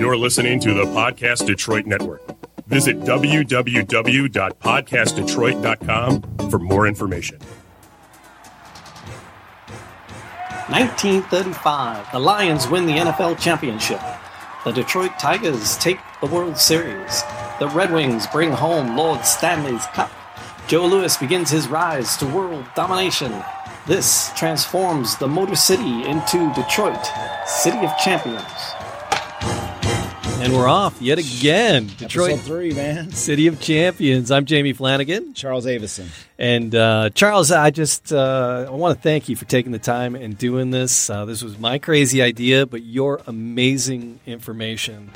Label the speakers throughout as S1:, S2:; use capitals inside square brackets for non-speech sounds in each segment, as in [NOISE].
S1: You're listening to the Podcast Detroit Network. Visit www.podcastdetroit.com for more information.
S2: 1935, the Lions win the NFL championship. The Detroit Tigers take the World Series. The Red Wings bring home Lord Stanley's Cup. Joe Louis begins his rise to world domination. This transforms the Motor City into Detroit, City of Champions.
S3: And we're off yet again. Detroit
S4: Episode three, man.
S3: City of Champions. I'm Jamie Flanagan.
S4: Charles Avison.
S3: And uh, Charles, I just uh, I want to thank you for taking the time and doing this. Uh, this was my crazy idea, but your amazing information.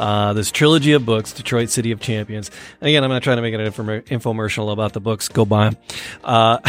S3: Uh, this trilogy of books, Detroit City of Champions. And again, I'm not trying to make an infomer- infomercial about the books. Go buy them. Uh, [LAUGHS]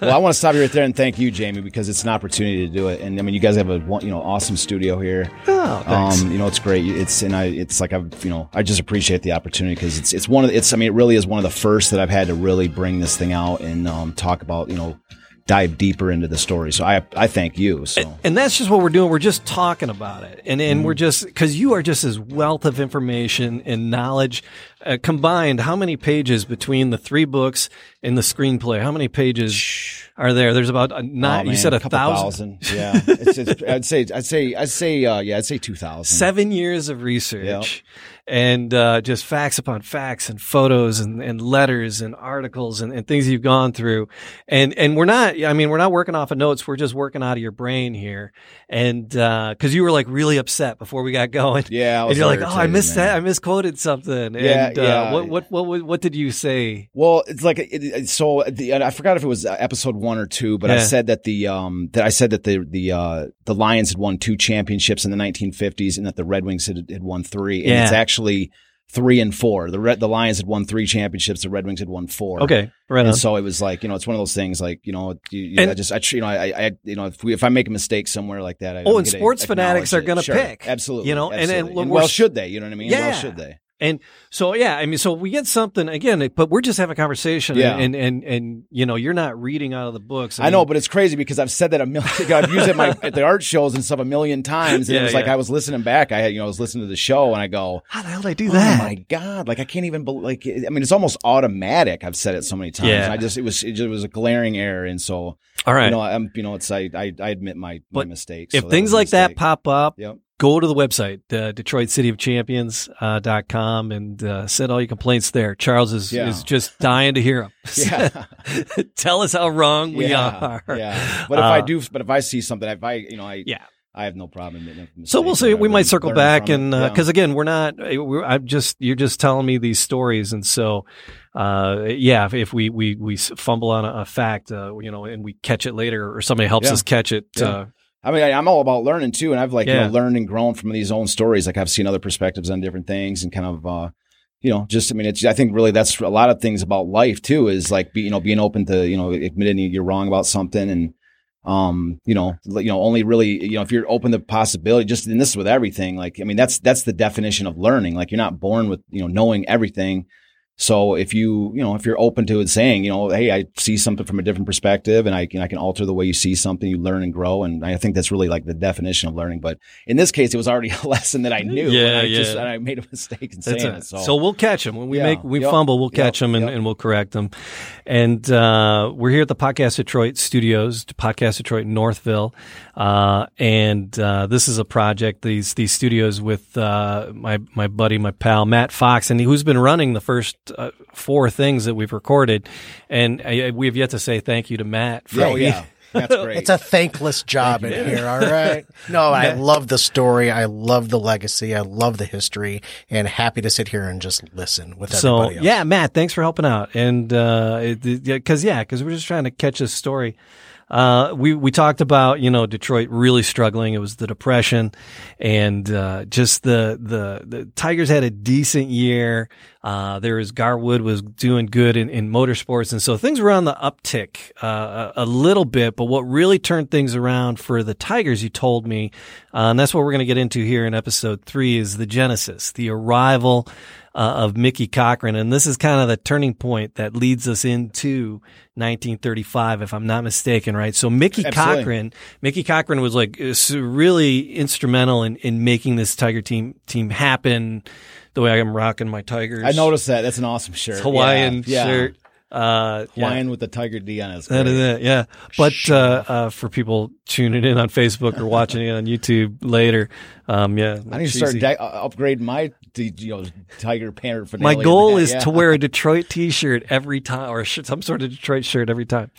S4: Well, I want to stop you right there and thank you, Jamie, because it's an opportunity to do it. And I mean, you guys have a you know awesome studio here.
S3: Oh, thanks.
S4: Um, you know, it's great. It's and I, it's like I've you know, I just appreciate the opportunity because it's it's one of the, it's I mean, it really is one of the first that I've had to really bring this thing out and um, talk about you know dive deeper into the story. So I I thank you. So
S3: and that's just what we're doing. We're just talking about it, and and we're mm-hmm. just because you are just this wealth of information and knowledge uh, combined. How many pages between the three books and the screenplay? How many pages are there? There's about a
S4: Oh,
S3: nine. you said a
S4: couple
S3: thousand.
S4: Yeah, it's, it's, [LAUGHS] I'd say I'd say I'd say uh, yeah, I'd say two thousand.
S3: Seven years of research and uh, just facts upon facts and photos and, and letters and articles and, and things you've gone through. And and we're not, I mean, we're not working off of notes. We're just working out of your brain here. And because you were like really upset before we got going.
S4: Yeah, I
S3: and you're like, oh, I missed
S4: man.
S3: that. I misquoted something.
S4: Yeah,
S3: uh,
S4: yeah.
S3: what, what what what what did you say?
S4: Well, it's like it, so. The, I forgot if it was uh, episode one or two, but I said that the um that I said that the the uh the Lions had won two championships in the 1950s, and that the Red Wings had, had won three. And it's actually three and four. The Red the Lions had won three championships. The Red Wings had won four.
S3: Okay, right on.
S4: And so it was like you know it's one of those things like you know you, you
S3: And-
S4: I just I you know I, I you know if we, if I make a mistake somewhere like that I
S3: Oh, and
S4: to
S3: sports fanatics are gonna
S4: it. Sure.
S3: pick,
S4: absolutely
S3: you know, and- and
S4: and well should they you know what I mean
S3: Yeah.
S4: well should they
S3: And so, yeah, I mean, so we get something again, but we're just having a conversation,
S4: Yeah.
S3: and and and you know, you're not reading out of the books.
S4: I know,
S3: mean,
S4: but it's crazy because I've said that a million. I've used it at, my, at the art shows and stuff a million times, and
S3: Yeah,
S4: it was like
S3: yeah.
S4: I was listening back. I had, you know, I was listening to the show, and I go,
S3: how the hell did I do
S4: oh
S3: that?
S4: "Oh my god!" Like I can't even bel like. I mean, it's almost automatic. I've said it so many times.
S3: Yeah.
S4: I just it was it just was a glaring error, and so
S3: All right,
S4: you know, I'm you know, it's I I, I admit my, my mistakes.
S3: if
S4: so
S3: things like that pop up,
S4: Yep.
S3: Go to the website, uh, DetroitCityOfChampions.com, uh, dot com, and uh, send all your complaints there. Charles is
S4: Yeah.
S3: is just dying to hear them. [LAUGHS]
S4: Yeah. [LAUGHS]
S3: Tell us how wrong we
S4: yeah,
S3: are.
S4: Yeah, but if I
S3: Uh,
S4: do, but if I see something, if I you know, I
S3: Yeah.
S4: I have no problem admitting.
S3: So we'll see. We might circle back and
S4: Yeah.
S3: because again, we're not. We're, I'm just you're just telling me these stories, and so uh, yeah, if, if we we we fumble on a, a fact, uh, you know, and we catch it later, or somebody helps
S4: Yeah.
S3: us catch it.
S4: Yeah.
S3: Uh,
S4: I mean, I, I'm all about learning too, and I've like you know learned and grown from these own stories. Like I've seen other perspectives on different things, and kind of, uh, you know, just I mean, it's I think really that's a lot of things about life too. Is like be, you know being open to you know admitting you're wrong about something, and um, you know, you know, only really you know if you're open to possibility. Just and this is with everything. Like I mean, that's that's the definition of learning. Like you're not born with you know knowing everything. So if you, you know, if you're open to it saying, you know, hey, I see something from a different perspective and I can, I can alter the way you see something, you learn and grow. And I think that's really like the definition of learning. But in this case, it was already [LAUGHS] a lesson that I knew.
S3: Yeah,
S4: and I
S3: yeah.
S4: just, and I made a mistake in
S3: That's
S4: saying
S3: it.
S4: it.
S3: So,
S4: So,
S3: we'll catch them when we
S4: Yeah.
S3: make we
S4: Yep.
S3: fumble. We'll
S4: Yep.
S3: catch them and,
S4: Yep.
S3: and we'll correct them. And uh, we're here at the Podcast Detroit studios, Podcast Detroit Northville, uh, and uh, this is a project these these studios with uh, my my buddy, my pal Matt Fox, and who's been running the first uh, four things that we've recorded, and uh, we have yet to say thank you to Matt. For
S4: oh, yeah, [LAUGHS] that's great.
S5: It's a thankless job in here, all right? No, [LAUGHS] I love the story. I love the legacy. I love the history and happy to sit here and just listen with
S3: So
S5: everybody else.
S3: yeah, Matt, thanks for helping out. And uh, because yeah, because we're just trying to catch this story. Uh, we we talked about you know Detroit really struggling. It was the depression, and uh, just the, the the Tigers had a decent year. Uh, there was Gar Wood was doing good in, in motorsports, and so things were on the uptick uh, a, a little bit. But what really turned things around for the Tigers, you told me, uh, and that's what we're going to get into here in episode three, is the genesis, the arrival uh, of Mickey Cochrane. and this is kind of the turning point that leads us into 1935, if I'm not mistaken, right? So Mickey
S4: Absolutely.
S3: Cochrane, Mickey Cochrane was like really instrumental in, in making this Tiger team team happen. The way I'm rocking my Tigers,
S4: I noticed that. That's an awesome shirt.
S3: Hawaiian
S4: yeah.
S3: shirt. Uh, yeah.
S4: With the Tiger D on his. It's
S3: That is it, yeah. But uh, uh, for people tuning in on Facebook or watching it on YouTube later, um, yeah,
S4: I need to start de- uh, upgrading my you know Tiger for
S3: My goal is to wear a [LAUGHS] Detroit T-shirt every time, or some sort of Detroit shirt every time.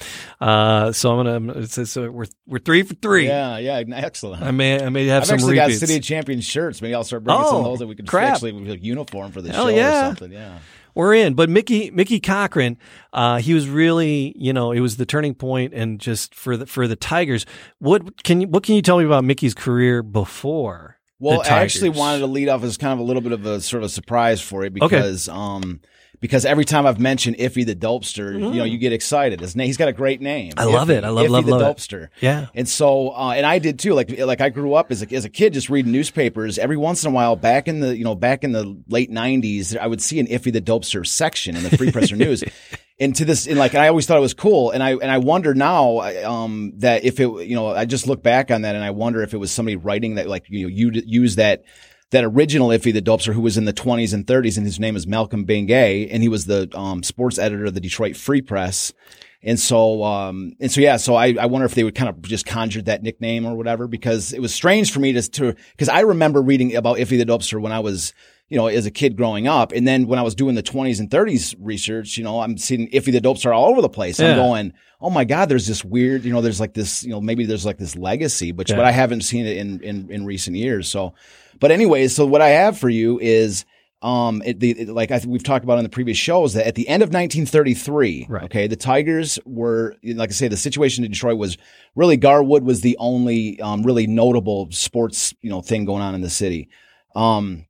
S3: Uh, so I'm gonna. So, so we're we're three for three.
S4: Yeah, yeah, excellent.
S3: I may I may have
S4: I've
S3: some
S4: actually
S3: repeats.
S4: got City of Champions shirts. Maybe I'll start bringing some
S3: Oh,
S4: of those that we can
S3: crap.
S4: actually like uniform for the
S3: Hell
S4: show
S3: yeah.
S4: or something. Yeah.
S3: We're in. But Mickey Mickey Cochrane, uh, he was really, you know, it was the turning point, and just for the for the Tigers. What can you what can you tell me about Mickey's career before?
S4: Well, I actually wanted to lead off as kind of a little bit of a sort of surprise for you because um because every time I've mentioned Iffy the Dopester, you know, you get excited. His name, he's got a great name.
S3: I love it. I love,
S4: Iffy
S3: love,
S4: the
S3: love it.
S4: Dopester.
S3: Yeah.
S4: And so, uh, and I did too. Like, like I grew up as a, as a kid, just reading newspapers. Every once in a while, back in the, you know, back in the late '90s, I would see an Iffy the Dopester section in the Free Presser News. [LAUGHS] And to this, and like, and I always thought it was cool. And I, and I wonder now, um, that if it, you know, I just look back on that and I wonder if it was somebody writing that, like, you know, you use that, that original Iffy the Dopester who was in the 20s and 30s and his name is Malcolm Bingay, and he was the, um, sports editor of the Detroit Free Press. And so, um, and so, yeah, so I, I wonder if they would kind of just conjured that nickname or whatever, because it was strange for me to, to, cause I remember reading about Iffy the Dopester when I was, you know, as a kid growing up. And then when I was doing the 20s and 30s research, you know, I'm seeing Iffy the Dopester all over the place.
S3: Yeah.
S4: I'm going, oh my God, there's this weird, you know, there's like this, you know, maybe there's like this legacy, which,
S3: Yeah.
S4: but I haven't seen it in, in, in recent years. So, but anyways, so what I have for you is, um, it, the, it- like I we've talked about in the previous shows that at the end of 1933,
S3: Right.
S4: okay, the Tigers were, like I say, the situation in Detroit was really Gar Wood was the only, um, really notable sports, you know, thing going on in the city. Um,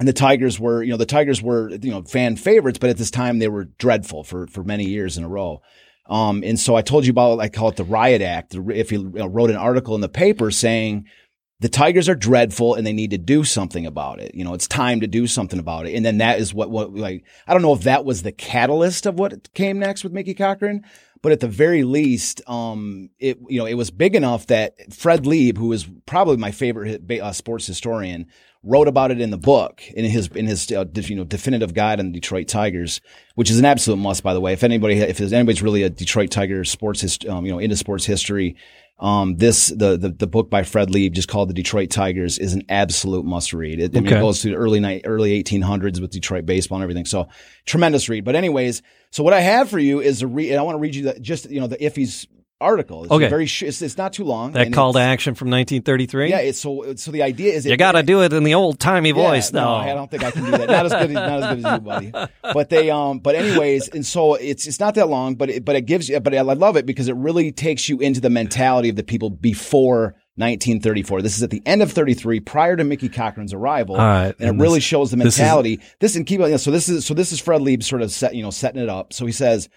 S4: and the Tigers were, you know, the Tigers were, you know, fan favorites, but at this time they were dreadful for, for many years in a row. Um, and so I told you about, I call it the Riot Act. Iffy, wrote an article in the paper saying, the Tigers are dreadful and they need to do something about it. You know, it's time to do something about it. And then that is what, what, like, I don't know if that was the catalyst of what came next with Mickey Cochrane, but at the very least, um, it, you know, it was big enough that Fred Lieb, who is probably my favorite uh, sports historian, wrote about it in the book in his, in his, uh, you know, definitive guide on the Detroit Tigers, which is an absolute must, by the way. If anybody, if there's anybody's really a Detroit Tiger sports, hist- um, you know, into sports history, um, this the, the the book by Fred Lieb, just called The Detroit Tigers, is an absolute must read. It, I mean, it goes through the early night, early 1800s with Detroit baseball and everything. So tremendous read. But anyways, so what I have for you is a read. And I want to read you the, just you know the Iffy's article. It's
S3: Okay.
S4: very sh- it's, it's not too long.
S3: That call to action from 1933.
S4: Yeah. It's so so the idea is
S3: you got to do it in the old timey
S4: yeah,
S3: voice,
S4: no,
S3: though.
S4: I don't think I can do that. Not as good as not as good as you, buddy. [LAUGHS] But they um but anyways, and so it's it's not that long, but it, but it gives you but I love it because it really takes you into the mentality of the people before 1934. This is at the end of 33, prior to Mickey Cochrane's arrival,
S3: right,
S4: and,
S3: and
S4: it really shows the
S3: this is-
S4: mentality. This and keep on. So this is so this is Fred Lieb sort of set you know setting it up. So he says.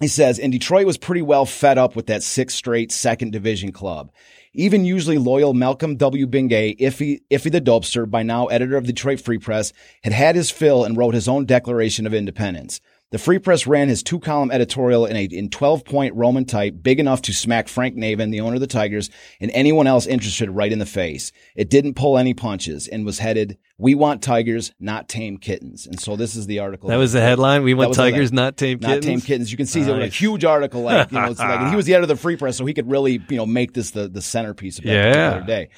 S4: He says, and Detroit was pretty well fed up with that six straight second division club. Even usually loyal Malcolm W. Bingay, Iffy, Iffy the Dopester, by now editor of the Detroit Free Press, had had his fill and wrote his own Declaration of Independence. The Free Press ran his two column editorial in a in 12 point Roman type, big enough to smack Frank Navin, the owner of the Tigers, and anyone else interested right in the face. It didn't pull any punches and was headed, We want Tigers, not tame kittens. And so this is the article.
S3: that was the headline. We want Tigers, not tame
S4: Not
S3: kittens.
S4: tame kittens. You can see there was a huge article, like you know, it's like and he was the [LAUGHS] editor of the Free Press, so he could really you know make this the the centerpiece of that
S3: Yeah.
S4: particular day.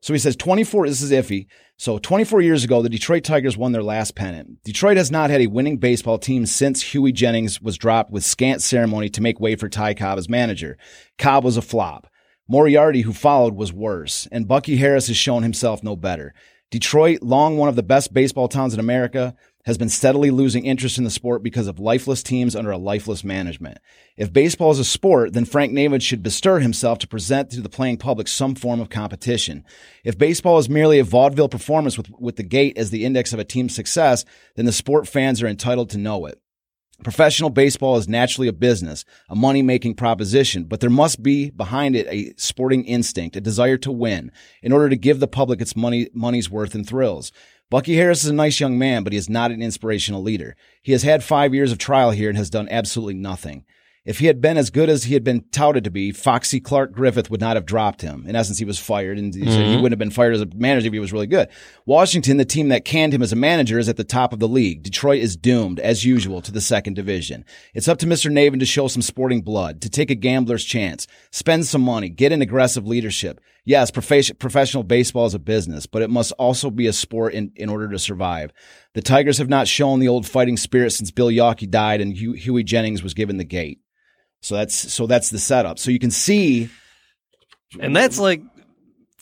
S4: So he says 24. This is iffy. So 24 years ago, the Detroit Tigers won their last pennant. Detroit has not had a winning baseball team since Hughie Jennings was dropped with scant ceremony to make way for Ty Cobb as manager. Cobb was a flop. Moriarty, who followed, was worse, and Bucky Harris has shown himself no better. Detroit, long one of the best baseball towns in America, has been steadily losing interest in the sport because of lifeless teams under a lifeless management. If baseball is a sport, then Frank Navin should bestir himself to present to the playing public some form of competition. If baseball is merely a vaudeville performance with, with the gate as the index of a team's success, then the sport fans are entitled to know it. Professional baseball is naturally a business, a money making proposition, but there must be behind it a sporting instinct, a desire to win in order to give the public its money, money's worth and thrills. Bucky Harris is a nice young man, but he is not an inspirational leader. He has had five years of trial here and has done absolutely nothing. If he had been as good as he had been touted to be, Foxy Clark Griffith would not have dropped him. In essence, he was fired, and he, mm-hmm. he wouldn't have been fired as a manager if he was really good. Washington, the team that canned him as a manager, is at the top of the league. Detroit is doomed, as usual, to the second division. It's up to Mr. Navin to show some sporting blood, to take a gambler's chance, spend some money, get an aggressive leadership. Yes, prof- professional baseball is a business, but it must also be a sport in, in order to survive. The Tigers have not shown the old fighting spirit since Bill Yawkey died and Hughie Jennings was given the gate. So that's so that's the setup. So you can see,
S3: and that's like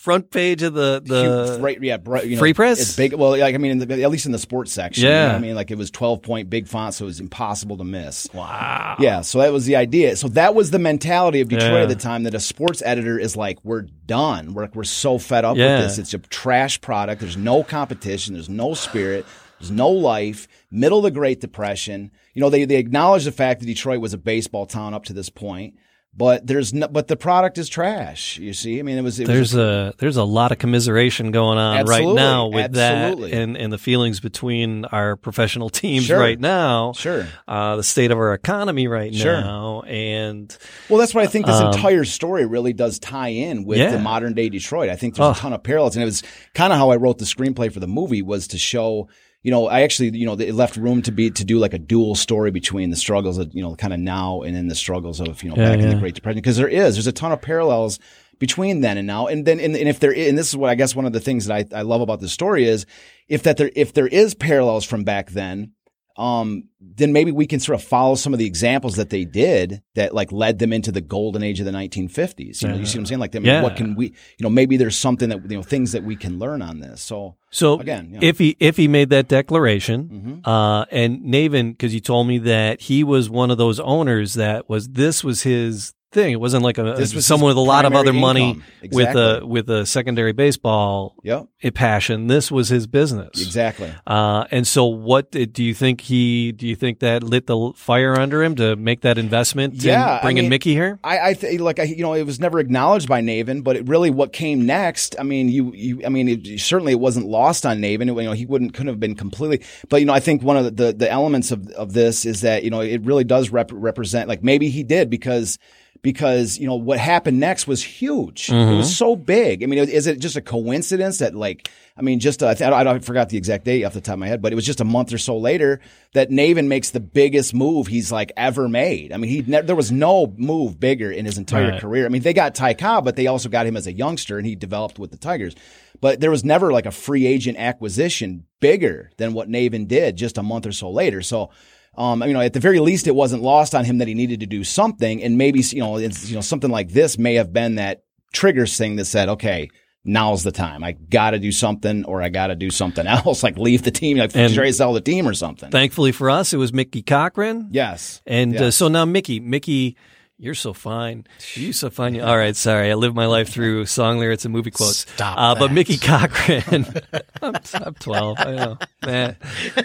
S3: front page of the the
S4: right yeah you know,
S3: free press.
S4: It's big. Well, like I mean, the, at least in the sports section. Yeah, you know I mean, like it was twelve point big font, so it was impossible to miss.
S3: Wow.
S4: Yeah, so that was the idea. So that was the mentality of Detroit yeah. at the time. That a sports editor is like, we're done. We're we're so fed up yeah. with this. It's a trash product. There's no competition. There's no spirit. There's no life. Middle of the Great Depression. You know, they, they acknowledge the fact that Detroit was a baseball town up to this point but there's no, but the product is trash. You see, I mean, it was. It
S3: there's
S4: was
S3: a, a, there's a lot of commiseration going on right now with absolutely. that, and and the feelings between our professional teams
S4: sure.
S3: right now.
S4: Sure.
S3: Uh, the state of our economy right sure. now, and
S4: well, that's why I think this um, entire story really does tie in with yeah. the modern day Detroit. I think there's oh. a ton of parallels, and it was kind of how I wrote the screenplay for the movie was to show you know, I actually, you know, it left room to be to do like a dual story between the struggles of, you know, kind of now and then the struggles of, you know, yeah, back yeah. in the Great Depression. Because there is, there's a ton of parallels between then and now. And then, and, and if there, and this is what I guess one of the things that I, I love about the story is if that there, if there is parallels from back then, um, then maybe we can sort of follow some of the examples that they did that like led them into the golden age of the 1950s. You know, you see what I'm saying? Like, I mean, yeah. what can we, you know, maybe there's something that, you know, things that we can learn on this. So,
S3: so
S4: again, you
S3: know. if he, if he made that declaration, mm-hmm. uh, and Navin, cause you told me that he was one of those owners that was, this was his thing. It wasn't like a, this was someone with a lot of other money exactly. with a with a secondary baseball
S4: yep.
S3: passion. This was his business
S4: exactly.
S3: Uh, and so, what do you think he? Do you think that lit the fire under him to make that investment?
S4: Yeah,
S3: bringing
S4: I mean,
S3: Mickey here.
S4: I, I think like I, you know, it was never acknowledged by Navin, but it really what came next. I mean, you, you I mean, it, certainly it wasn't lost on Navin. It, you know, he wouldn't couldn't have been completely. But you know, I think one of the the, the elements of of this is that you know it really does rep- represent like maybe he did because because you know what happened next was huge. Mm-hmm. It was mm-hmm. so big. I mean, is it just a coincidence that like I mean, just uh, I, I, I forgot the exact date off the top of my head, but it was just a month or so later that Navin makes the biggest move he's like ever made. I mean, he ne- there was no move bigger in his entire right. career. I mean, they got Ty Cobb, but they also got him as a youngster, and he developed with the Tigers. But there was never like a free agent acquisition bigger than what Navin did just a month or so later. So um, you know, at the very least, it wasn't lost on him that he needed to do something, and maybe you know, you know, something like this may have been that triggers thing that said, okay, now's the time. I got to do something, or I got to do something [LAUGHS] else, like leave the team, like and try to sell the team or something.
S3: Thankfully for us, it was Mickey Cochrane.
S4: Yes,
S3: and
S4: uh, yes.
S3: Uh, so now Mickey, Mickey. You're so fine. You're so fine. All right, sorry. I live my life through song lyrics and movie quotes.
S5: Stop. Uh,
S3: but Mickey Cochrane, [LAUGHS] I'm, I'm 12. I know. Man.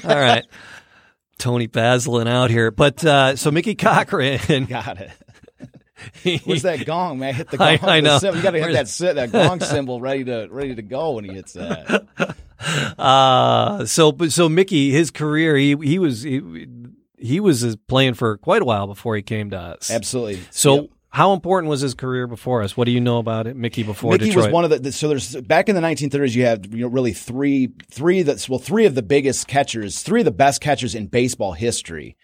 S3: All right. Toni Basil out here. But uh, so Mickey Cochrane [LAUGHS]
S4: Got it. Where's that gong, man? Hit the [LAUGHS] gong.
S3: I, I know.
S4: You got to hit that that gong cymbal ready to ready to go when he hits that. [LAUGHS]
S3: Uh so so Mickey, his career, he he was he, he was playing for quite a while before he came to us.
S4: Absolutely.
S3: So yep. How important was his career before us? What do you know about it, Mickey? Before
S4: Mickey
S3: Detroit?
S4: was one of the so there's back in the 1930s. You have you know really three three that's well three of the biggest catchers, three of the best catchers in baseball history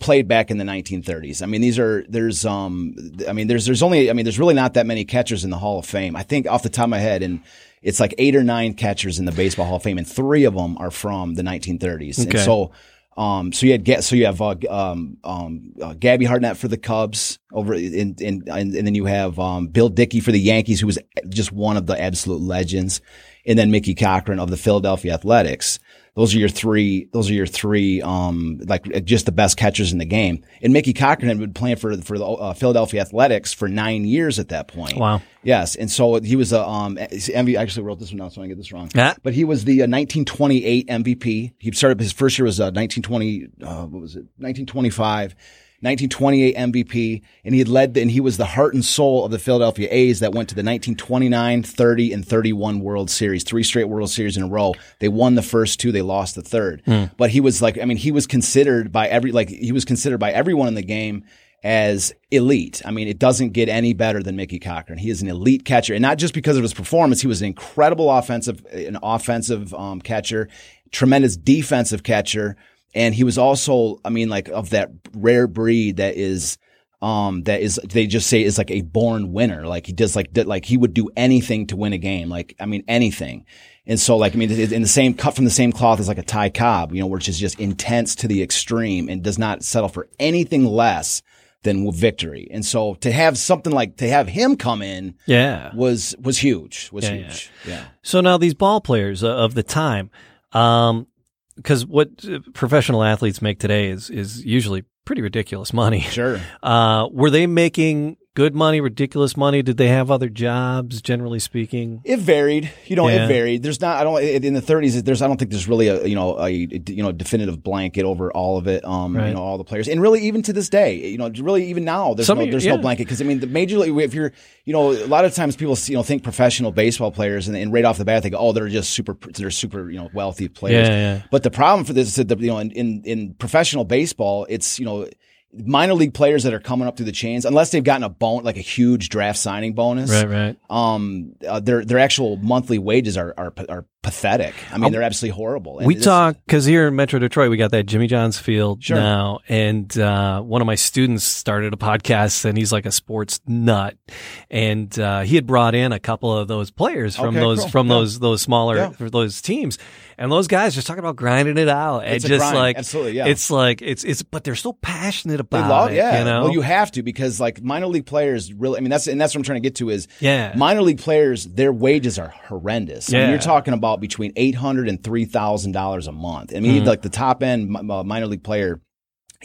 S4: played back in the 1930s. I mean, these are there's um I mean there's there's only I mean there's really not that many catchers in the Hall of Fame. I think off the top of my head, and it's like eight or nine catchers in the Baseball Hall of Fame, and three of them are from the 1930s. Okay. And so um, so you had so you have uh, um, um, uh, Gabby Hartnett for the Cubs over in, and, and then you have um, Bill Dickey for the Yankees, who was just one of the absolute legends, and then Mickey Cochrane of the Philadelphia Athletics. Those are your three. Those are your three. Um, like just the best catchers in the game. And Mickey Cochrane had been playing for for the uh, Philadelphia Athletics for nine years at that point.
S3: Wow.
S4: Yes, and so he was a um. MV, I actually wrote this one down, so I get this wrong.
S3: Yeah.
S4: But he was the uh, 1928 MVP. He started his first year was uh, 1920. Uh, what was it? 1925. 1928 MVP, and he had led, and he was the heart and soul of the Philadelphia A's that went to the 1929, 30, and 31 World Series, three straight World Series in a row. They won the first two, they lost the third. But he was like, I mean, he was considered by every, like, he was considered by everyone in the game as elite. I mean, it doesn't get any better than Mickey Cochrane. He is an elite catcher, and not just because of his performance. He was an incredible offensive, an offensive um, catcher, tremendous defensive catcher, and he was also, I mean, like of that rare breed that is. Um, that is, they just say is like a born winner. Like he does, like, did- like he would do anything to win a game. Like, I mean, anything. And so, like, I mean, in the same cut from the same cloth as like a Ty Cobb, you know, which is just intense to the extreme and does not settle for anything less than victory. And so to have something like to have him come in
S3: Yeah.
S4: was was huge. Was
S3: Yeah, yeah.
S4: huge. Yeah.
S3: So now these ball players uh, of the time, um, because what uh, professional athletes make today is is usually pretty ridiculous money.
S4: Sure. [LAUGHS]
S3: Uh, were they making good money, ridiculous money? Did they have other jobs, generally speaking?
S4: It varied, you know.
S3: Yeah.
S4: It varied. There's not. I don't. In the 30s, there's. I don't think there's really a you know a you know definitive blanket over all of it. Um,
S3: Right.
S4: you know all the players, and really even to this day, you know, really even now, there's
S3: Some
S4: no there's
S3: yeah.
S4: no blanket because I mean the major league. If you're, you know, a lot of times people you know think professional baseball players, and, and right off the bat they go, oh, they're just super, they're super, you know, wealthy players.
S3: Yeah, yeah.
S4: But the problem for this is that the, you know in, in in professional baseball, it's you know. Minor league players that are coming up through the chains, unless they've gotten a bone like a huge draft signing bonus,
S3: Right, right.
S4: um, uh, their their actual monthly wages are are, are pathetic. I mean, they're absolutely horrible. And.
S3: We talk because here in Metro Detroit, we got that Jimmy John's Field
S4: Sure.
S3: now, and uh, one of my students started a podcast, and he's like a sports nut, and uh, he had brought in a couple of those players from
S4: Okay,
S3: those
S4: cool.
S3: from
S4: Yeah.
S3: those those smaller
S4: Yeah.
S3: those teams, and those guys just talking about grinding it out, and
S4: It's a
S3: just
S4: grind.
S3: like
S4: Absolutely, yeah.
S3: it's like it's it's, but they're so passionate about
S4: love,
S3: it,
S4: yeah.
S3: you know,
S4: Well, you have to because like minor league players really. I mean, that's and that's what I'm trying to get to is
S3: Yeah.
S4: minor league players. Their wages are horrendous. I mean,
S3: Yeah.
S4: you're talking about between eight hundred and three thousand dollars a month. I mean,
S3: Mm-hmm.
S4: like the top end uh, minor league player.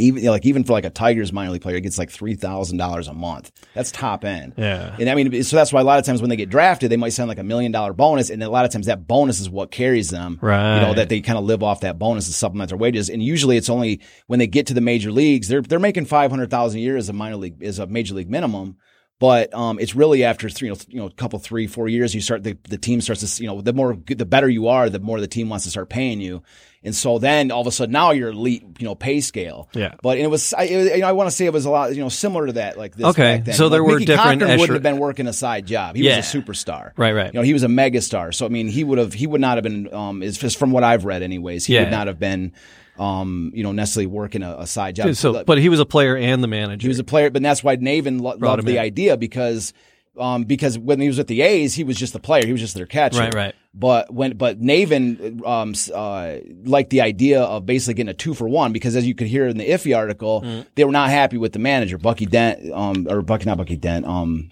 S4: Even like even for like a Tigers minor league player, it gets like three thousand dollars a month. That's top end.
S3: Yeah.
S4: And I mean, so that's why a lot of times when they get drafted, they might sign like a million dollar bonus, and a lot of times that bonus is what carries them. Right, you know that they kind of live off that bonus to supplement their wages. And usually, it's only when they get to the major leagues, they're they're making five hundred thousand a year as a minor league as a major league minimum. But um, it's really after three, you know, you know, a couple, three, four years, you start the, the team starts to, you know, the more the better you are, the more the team wants to start paying you, and so then all of a sudden now you're elite, you know, pay scale.
S3: Yeah.
S4: But it was, I, it, you know, I want to say it was a lot, you know, similar to that, like this.
S3: Okay,
S4: back then.
S3: so there
S4: Like,
S3: were
S4: Mickey
S3: different
S4: Cochrane wouldn't have been working a side job. He
S3: Yeah.
S4: was a superstar.
S3: Right, right.
S4: You know, he was a megastar. So I mean, he would have, he would not have been, um, is just from what I've read, anyways, he
S3: Yeah.
S4: would not have been, um, you know, necessarily working a, a side job.
S3: so, but he was a player and the manager.
S4: He was a player, but that's why Navin lo- loved the
S3: in.
S4: idea because, um, because when he was with the A's, he was just the player. He was just their catcher.
S3: Right, right.
S4: But when, but Navin, um, uh, liked the idea of basically getting a two for one because as you could hear in the Iffy article,
S3: Mm.
S4: they were not happy with the manager, Bucky Dent, um, or Bucky, not Bucky Dent, um,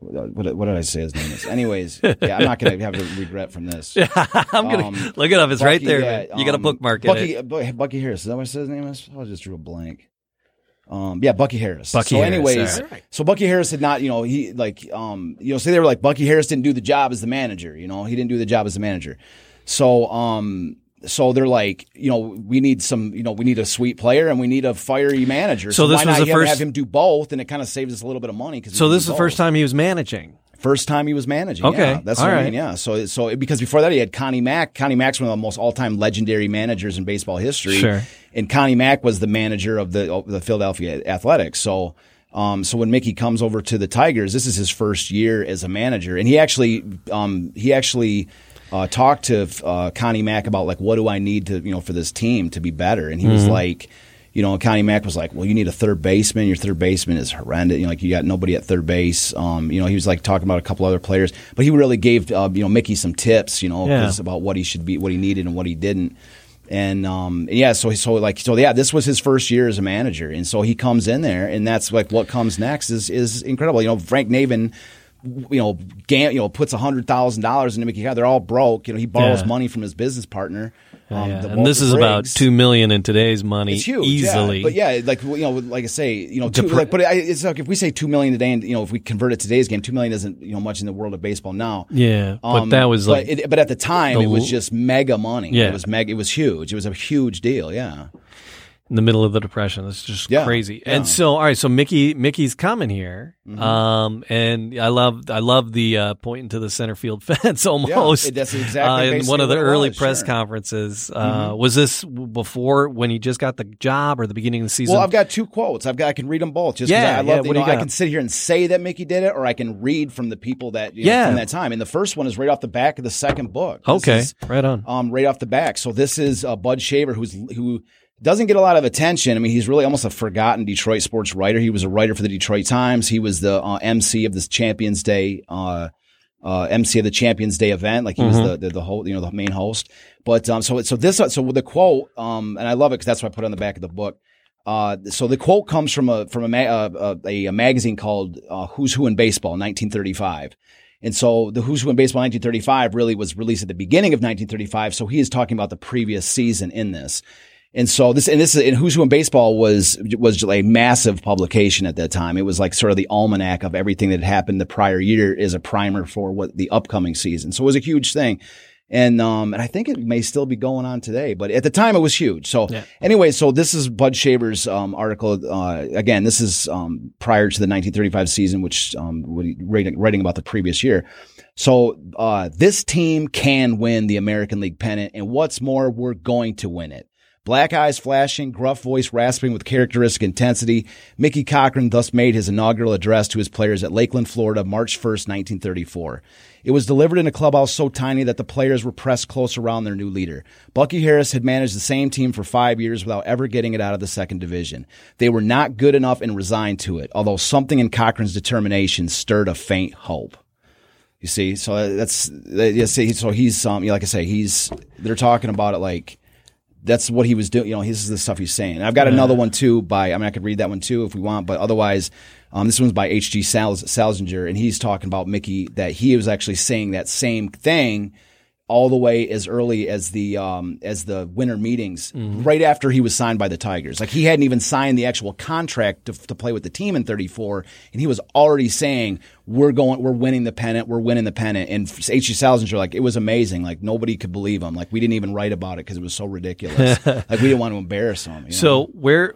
S4: what, did- what did I say his name is? Anyways, yeah, I'm not going to have a regret from this.
S3: Yeah, [LAUGHS] I'm gonna
S4: Um,
S3: look it up. It's right there.
S4: yeah,
S3: you got a
S4: um,
S3: bookmark it.
S4: Bucky, Bucky Harris. Is that what his name is? I just drew a blank. Um, yeah, Bucky Harris.
S3: Bucky
S4: so,
S3: Harris,
S4: anyways,
S3: right.
S4: so Bucky Harris had not, you know, he like, um, you know, say they were like Bucky Harris didn't do the job as the manager. You know, he didn't do the job as the manager. So, um, so they're like, you know, we need some, you know, we need a sweet player and we need a fiery manager.
S3: So this
S4: why
S3: was
S4: not
S3: the first-
S4: have him do both, and it kind of saves us a little bit of money. Cause
S3: so this is the first time he was managing.
S4: First time he was managing.
S3: Okay.
S4: yeah. that's
S3: All
S4: what I
S3: right.
S4: mean. Yeah, so so because before that he had Connie Mack. Connie Mack's one of the most all time legendary managers in baseball history.
S3: Sure.
S4: And Connie Mack was the manager of the of the Philadelphia Athletics. So. Um, so when Mickey comes over to the Tigers, this is his first year as a manager, and he actually, um, he actually uh, talked to uh, Connie Mack about like, what do I need to, you know, for this team to be better? And he was
S3: Mm-hmm.
S4: like, you know, Connie Mack was like, well, you need a third baseman. Your third baseman is horrendous. You know, like you got nobody at third base. Um, you know, he was like talking about a couple other players, but he really gave, uh, you know, Mickey some tips, you know,
S3: Yeah.
S4: about what he should be, what he needed and what he didn't. And, um, yeah, so, so like, so yeah, this was his first year as a manager. And so he comes in there and that's like what comes next is, is incredible. You know, Frank Navin, you know, gam- you know, puts a hundred thousand dollars into Mickey. They're all broke. You know, he borrows
S3: Yeah.
S4: money from his business partner.
S3: Yeah,
S4: Um,
S3: yeah. And this is about
S4: Briggs.
S3: two million in today's money,
S4: It's huge,
S3: easily.
S4: Yeah. But yeah, like you know, like I say, you know, two,
S3: Depre-
S4: like, but I, it's like if we say two million today, and you know, if we convert it to today's game, two million isn't you know much in the world of baseball now.
S3: Yeah, but
S4: Um,
S3: that was
S4: but
S3: like
S4: it, but at the time,
S3: the
S4: it was just mega money.
S3: Yeah.
S4: it was mega. It was huge. It was a huge deal. Yeah.
S3: In the middle of the depression. It's just
S4: Yeah,
S3: crazy.
S4: yeah.
S3: And so, all right, so Mickey, Mickey's coming here.
S4: Mm-hmm.
S3: Um, and I love, I love the uh, pointing to the center field [LAUGHS] fence almost.
S4: it- that's exactly
S3: uh, in one of the early
S4: was,
S3: press
S4: sure. Mm-hmm.
S3: conferences. Uh, Was this before when he just got the job or the beginning of the season?
S4: Well, I've got two quotes. I've got I can read them both. Just
S3: Yeah,
S4: I, I love.
S3: yeah,
S4: you know. I can sit here and say that Mickey did it, or I can read from the people that you know,
S3: Yeah.
S4: from that time. And the first one is right off the back of the second book. This
S3: okay,
S4: is,
S3: right on.
S4: um, right off the back. So this is uh, Bud Shaver, who's who doesn't get a lot of attention. I mean, he's really almost a forgotten Detroit sports writer. He was a writer for the Detroit Times. He was the uh, MC of this Champions Day. Uh, uh, MC of the Champions Day event, like he was the, the the whole, you know, the main host. But um, so so this so with the quote, um, and I love it because that's what I put on the back of the book. Uh, so the quote comes from a from a ma- uh, a, a magazine called uh, Who's Who in Baseball, 1935. And so the Who's Who in Baseball 1935 really was released at the beginning of 1935. So he is talking about the previous season in this. And so this, and this, and Who's Who in Baseball was, was a massive publication at that time. It was like sort of the almanac of everything that had happened the prior year is a primer for what the upcoming season. So it was a huge thing. And, um, and I think it may still be going on today, but at the time it was huge. So
S3: Yeah.
S4: anyway, so this is Bud Shaver's, um, article. Uh, again, this is, um, prior to the 1935 season, which, um, writing, writing about the previous year. So, uh, this team can win the American League pennant. And what's more, we're going to win it. Black eyes flashing, gruff voice rasping with characteristic intensity, Mickey Cochrane thus made his inaugural address to his players at Lakeland, Florida, March 1st, 1934. It was delivered in a clubhouse so tiny that the players were pressed close around their new leader. Bucky Harris had managed the same team for five years without ever getting it out of the second division. They were not good enough and resigned to it, although something in Cochrane's determination stirred a faint hope. You see, so that's that- you see, so he's um, like I say, he's they're talking about it like that's what he was doing. You know, this is the stuff he's saying. And I've got another one too by I mean I could read that one too if we want, but otherwise, um, this one's by H. G. Sals- Salsinger, and he's talking about Mickey that he was actually saying that same thing all the way as early as the um, as the winter meetings, right after he was signed by the Tigers. Like he hadn't even signed the actual contract to, to play with the team in '34, and he was already saying, "We're going, we're winning the pennant, we're winning the pennant." And H.G. Salsinger, like it was amazing. Like nobody could believe him. Like we didn't even write about it because it was so ridiculous. [LAUGHS] like we didn't want to embarrass him. you know?
S3: So where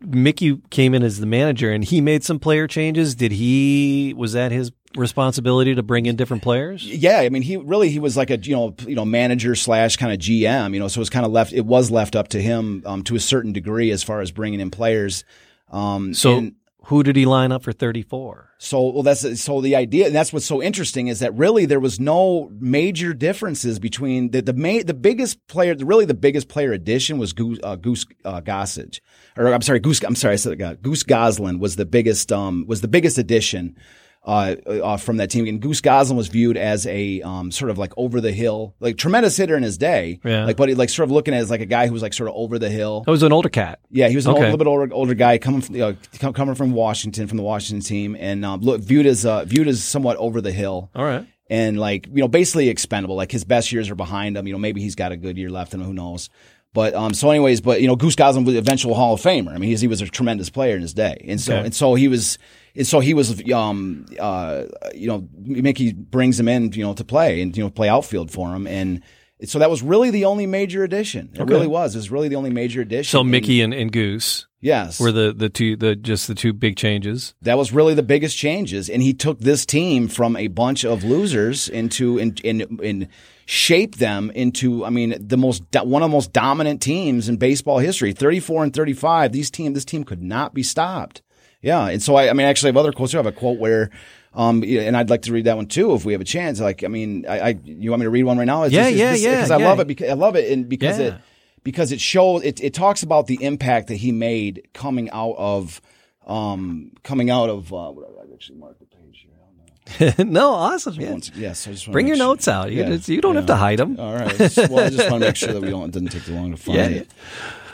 S3: Mickey came in as the manager and he made some player changes. Did he? Was that his responsibility to bring in different players?
S4: Yeah, I mean, he really he was like a you know you know manager slash kind of GM. You know, so it was kind of left. It was left up to him um, to a certain degree as far as bringing in players. Um,
S3: So
S4: and
S3: who did he line up for thirty four?
S4: so well, that's so the idea, and that's what's so interesting is that really there was no major differences between the the ma- the biggest player, really the biggest player addition was Goose uh, Goose uh, Gossage, or I'm sorry, Goose. I'm sorry, I said God. Goose Goslin was the biggest um was the biggest addition. Uh, uh, from that team, and Goose Goslin was viewed as a um, sort of like over the hill, like tremendous hitter in his day,
S3: Yeah.
S4: like but he, like sort of looking at as like a guy who was like sort of over the hill.
S3: That was an older cat.
S4: Yeah, he was a
S3: Okay.
S4: little bit older, older guy coming from, you know, coming from Washington, from the Washington team, and um, look, viewed as uh, viewed as somewhat over the hill,
S3: All right.
S4: and like you know, basically expendable. Like his best years are behind him. You know, maybe he's got a good year left him. Who knows? But um, so anyways, but you know, Goose Goslin was eventual Hall of Famer. I mean, he was a tremendous player in his day, and so
S3: Okay.
S4: and so he was. And so he was, um, uh, you know, Mickey brings him in, you know, to play and you know play outfield for him, and so that was really the only major addition. It
S3: Okay.
S4: really was. It was really the only major addition.
S3: So Mickey and, and Goose
S4: yes,
S3: were the the two the just the two big changes.
S4: that was really the biggest changes and he took this team from a bunch of losers into and and and shaped them into I mean the most one of the most dominant teams in baseball history 34 and 35 these team this team could not be stopped yeah and so I, I mean actually I have other quotes too. I have a quote where um and I'd like to read that one too if we have a chance like I mean I, I you want me to read one right now It's
S3: Yeah,
S4: just-
S3: yeah,
S4: this-
S3: yeah,
S4: because I
S3: yeah.
S4: love it because I love it and because
S3: Yeah.
S4: it because it shows it, it talks about the impact that he made coming out of um coming out of uh what I actually marked the page here. I don't know. [LAUGHS]
S3: no, awesome. Yeah.
S4: Once- yes, I just wanna
S3: Bring your
S4: sure.
S3: notes out. You,
S4: Yeah,
S3: just- you don't have to hide them.
S4: All right. Well, I just want to make sure that we [LAUGHS] don't it doesn't take too long to find
S3: Yeah.
S4: it.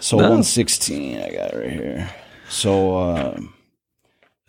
S4: So
S3: No.
S4: 116, I got it right here. So um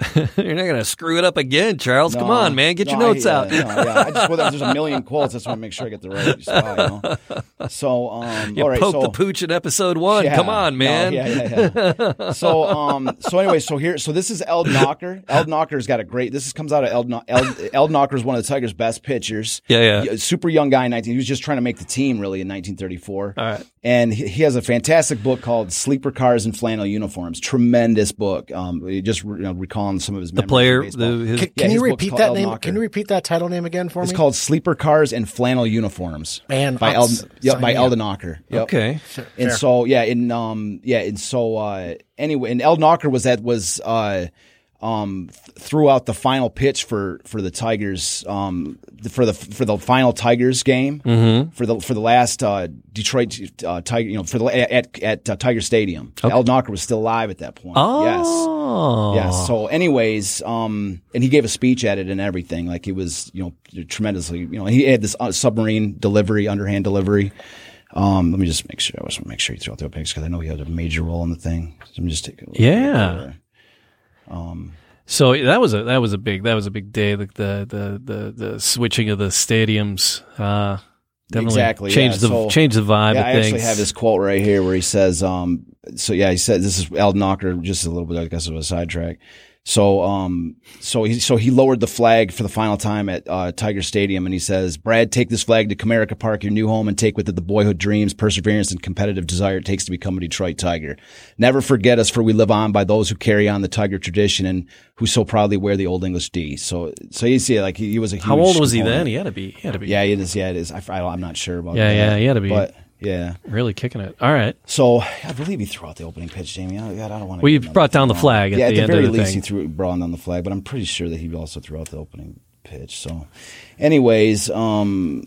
S4: [LAUGHS]
S3: You're not gonna screw it up again, Charles. Come on, man, get your
S4: no, I-
S3: notes
S4: yeah,
S3: out.
S4: no, yeah. I just well, there's a million quotes. I just want to make sure I get the right [LAUGHS] spot. You know? So, um,
S3: You
S4: all right.
S3: poked
S4: so,
S3: the pooch in episode one.
S4: Yeah.
S3: Come on,
S4: No,
S3: man.
S4: yeah, yeah, [LAUGHS] yeah. so, um, so anyway, so here, so this is Elden Auker. Elden Auker's got a great. This is, comes out of Eld. Eld, Elden Auker is one of the Tigers' best pitchers.
S3: Yeah, yeah.
S4: Super young guy, in nineteen. He was just trying to make the team really in 1934.
S3: All right.
S4: And he, he has a fantastic book called Sleeper Cars and Flannel Uniforms. Tremendous book. Um, he just you know, recalling some of his
S3: The
S4: memories
S3: player, the, his,
S5: Can,
S4: Yeah,
S5: can
S4: his
S5: you
S4: book's
S5: repeat that name? Can you repeat that title name again for
S4: It's
S5: me?
S4: It's called Sleeper Cars and Flannel Uniforms.
S5: And
S4: by
S5: I'll
S4: Eld,
S5: s-
S4: yep, by
S5: me
S4: Eldon
S5: up.
S4: Yep.
S3: okay.
S4: And
S5: Fair.
S4: so yeah, in um yeah, and so uh anyway, and Elden Auker was that was uh um th- throughout the final pitch for for the Tigers um for the for the final Tigers game
S3: Mm-hmm.
S4: for the for the last uh Detroit uh Tiger you know for the at at uh, Tiger Stadium. Elden Auker was still alive at that point. Yes.
S3: Oh.
S4: Yeah. So, anyways, um, and he gave a speech at it and everything. Like he was, you know, tremendously. You know, he had this uh, submarine delivery, underhand delivery. Um, let me just make sure. I just want to make sure you throw out the pics because I know he had a major role in the thing. So let me just take a look.
S3: Yeah. So that was a that was a big that was a big day. Like the the the the switching of the stadiums. Uh, definitely
S4: Exactly,
S3: changed
S4: yeah.
S3: the
S4: So-
S3: changed the vibe
S4: Yeah,
S3: of
S4: I
S3: things.
S4: actually have this quote right here where he says, um, so yeah, he said, this is Elden Auker, just a little bit, I guess was a sidetrack. So, um, so he, so he lowered the flag for the final time at, uh, Tiger Stadium and he says, Brad, take this flag to Comerica Park, your new home, and take with it the boyhood dreams, perseverance, and competitive desire it takes to become a Detroit Tiger. Never forget us, for we live on by those who carry on the Tiger tradition and who so proudly wear the Old English D. So, so you see, like, he, he was a huge
S3: How old was he then? He had to be. He had to be.
S4: Yeah, it is. Yeah, it is. I, I, am not sure about
S3: Yeah,
S4: that.
S3: yeah, he had to be.
S4: But, yeah.
S3: Really kicking it. All right.
S4: So I believe he threw out the opening pitch, Jamie. I, God, I don't want to.
S3: Well, you brought down the flag at
S4: yeah,
S3: the
S4: at the
S3: end
S4: very
S3: of the
S4: least,
S3: thing.
S4: he threw brought down the flag, but I'm pretty sure that he also threw out the opening pitch. So, anyways, um,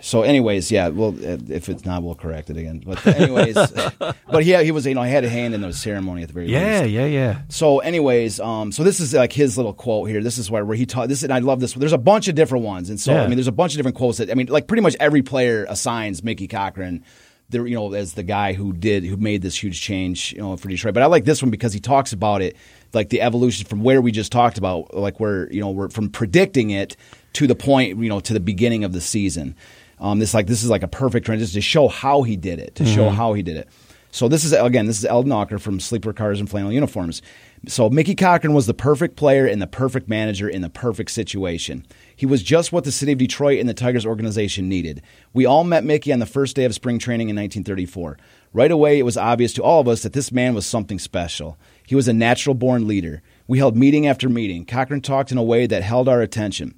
S4: so anyways, yeah. Well, if it's not, we'll correct it again. But anyways, [LAUGHS] but yeah, he was you know I had a hand in the ceremony at the very
S3: Yeah,
S4: least.
S3: yeah, yeah. Yeah.
S4: So, anyways, um, so this is like his little quote here. This is where, where he taught this, and I love this. There's a bunch of different ones, and so
S3: Yeah.
S4: I mean, there's a bunch of different quotes that I mean, like pretty much every player assigns Mickey Cochrane, the you know, as the guy who did who made this huge change, you know, for Detroit. But I like this one because he talks about it, like the evolution from where we just talked about, like where you know we're from predicting it to the point, you know, to the beginning of the season. Um, this like this is like a perfect transition to show how he did it, to show how he did it. So this is again, this is Elden Auker from Sleeper Cars and Flannel Uniforms. So Mickey Cochrane was the perfect player and the perfect manager in the perfect situation. He was just what the city of Detroit and the Tigers organization needed. We all met Mickey on the first day of spring training in 1934. Right away, it was obvious to all of us that this man was something special. He was a natural born leader. We held meeting after meeting. Cochrane talked in a way that held our attention.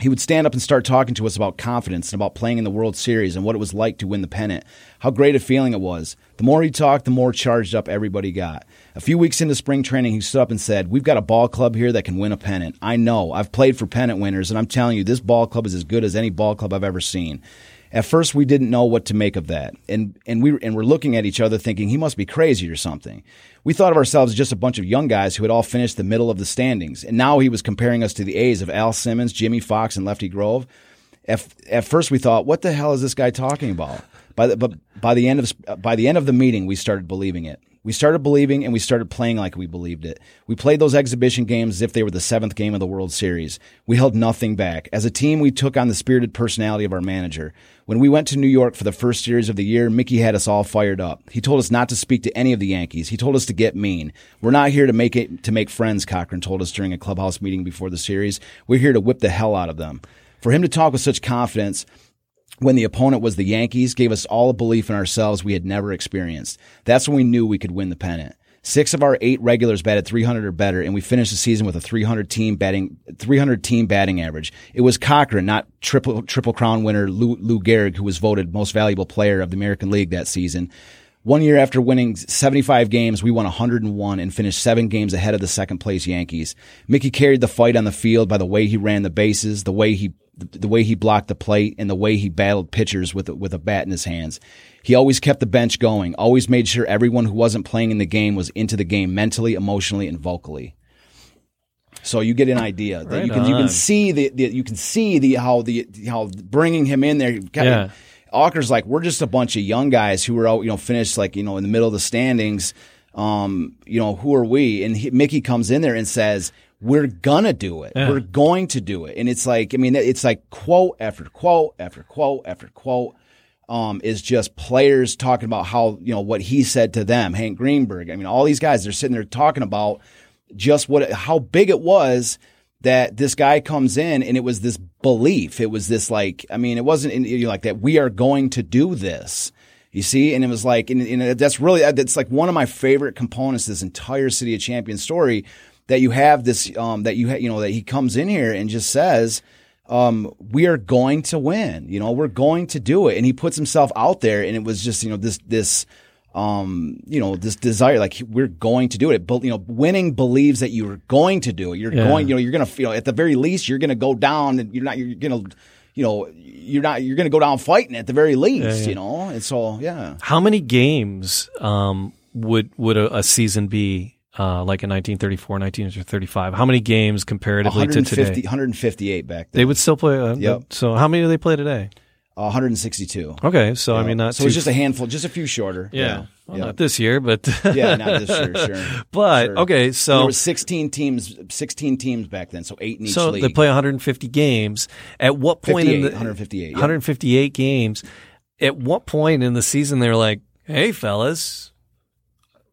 S4: He would stand up and start talking to us about confidence and about playing in the World Series and what it was like to win the pennant. How great a feeling it was. The more he talked, the more charged up everybody got. A few weeks into spring training, he stood up and said, We've got a ball club here that can win a pennant. I know. I've played for pennant winners, and I'm telling you, this ball club is as good as any ball club I've ever seen. At first, we didn't know what to make of that, and and we and we're looking at each other, thinking he must be crazy or something. We thought of ourselves as just a bunch of young guys who had all finished the middle of the standings, and now he was comparing us to the A's of Al Simmons, Jimmie Foxx, and Lefty Grove. At, at first, we thought, "What the hell is this guy talking about?" By the, but by the end of by the end of the meeting, we started believing it. We started believing and we started playing like we believed it. We played those exhibition games as if they were the seventh game of the World Series. We held nothing back. As a team, we took on the spirited personality of our manager. When we went to New York for the first series of the year, Mickey had us all fired up. He told us not to speak to any of the Yankees. He told us to get mean. We're not here to make it to make friends, Cochrane told us during a clubhouse meeting before the series. We're here to whip the hell out of them. For him to talk with such confidence when the opponent was the Yankees gave us all a belief in ourselves we had never experienced. That's when we knew we could win the pennant. Six of our eight regulars batted 300 or better, and we finished the season with a 300 team batting 300 team batting average. It was Cochrane, not triple triple crown winner Lou, Lou Gehrig, who was voted most valuable player of the American League that season. One year after winning 75 games, we won 101 and finished seven games ahead of the second place Yankees. Mickey carried the fight on the field by the way he ran the bases, the way he the way he blocked the plate, and the way he battled pitchers with a, with a bat in his hands. He always kept the bench going, always made sure everyone who wasn't playing in the game was into the game mentally, emotionally, and vocally. So you get an idea that
S3: Right
S4: you can you can see the, the you can see the how the how bringing him in there.
S3: Yeah.
S4: Auker's like we're just a bunch of young guys who were out you know finished like you know in the middle of the standings. um, you know, who are we? And he, Mickey comes in there and says, we're gonna do it.
S3: Yeah.
S4: We're going to do it. And it's like, I mean, it's like quote after quote after quote after quote. Um, is just players talking about how, you know, what he said to them, Hank Greenberg. I mean, all these guys, they're sitting there talking about just what, how big it was that this guy comes in and it was this belief. It was this like, I mean, it wasn't in, you know, like that we are going to do this. You see, and it was like, and, and that's really, that's like one of my favorite components this entire City of Champions story that you have this, um, that you, ha- you know, that he comes in here and just says, um, we are going to win. You know, we're going to do it. And he puts himself out there and it was just, you know, this, this, um, you know, this desire, like we're going to do it. But, you know, winning believes that you're going to do it. You're
S3: Yeah.
S4: going, you know, you're to, you know, at the very least, you're going to go down and you're not, you're to, you know, you're not, you're to go down fighting at the very least,
S3: yeah.
S4: you know? And so, yeah.
S3: How many games um, would would a, a season be uh, like in 1934, 1935? How many games comparatively to today?
S4: 158 back then.
S3: They would still play. Uh,
S4: Yep.
S3: So how many do they play today?
S4: Uh, 162.
S3: Okay, so I mean not
S4: so it's just a handful, just a few shorter.
S3: yeah,
S4: Yeah.
S3: Well,
S4: yeah.
S3: not this year, but [LAUGHS]
S4: Yeah, not this year, sure. [LAUGHS]
S3: But
S4: Sure.
S3: okay,
S4: there
S3: so
S4: was 16 teams, 16 teams back then, so eight in each
S3: so
S4: league.
S3: they play 150 games. At what point in the
S4: 158, yeah.
S3: 158 games? At what point in the season they're like, "Hey, fellas."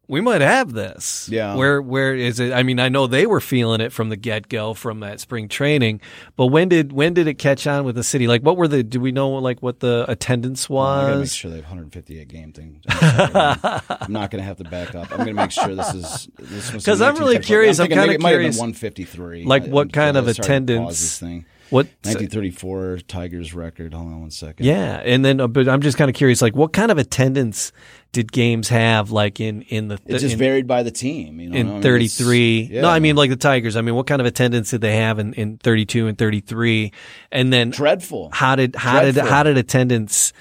S3: We might have this.
S4: Yeah.
S3: Where where is it? I mean, I know they were feeling it from the get go from that spring training, but when did when did it catch on with the city? Like, what were the? Do we know like what the attendance
S4: I gotta make
S3: was?
S4: sure they have 158 game thing. I'm, not going to have to back up. I'm going to make sure this is this was [LAUGHS]
S3: 'Cause I'm really curious, I'm
S4: thinking
S3: kinda
S4: maybe it might have been
S3: curious,
S4: 153.
S3: like,
S4: I-
S3: what
S4: I'm
S3: kind of
S4: sorry to pause
S3: attendance-
S4: This thing.
S3: What
S4: 1934 Tigers record. Hold on one second.
S3: Yeah, and then uh, but I'm just kind of curious, like what kind of attendance did games have, like in in the
S4: It just
S3: in,
S4: varied by the team. You know, I
S3: in
S4: mean,
S3: 33?
S4: it's-
S3: No, I mean like the Tigers. I mean, what kind of attendance did they have in, in 32 and 33? And then
S4: dreadful.
S3: how did how did how did attendance,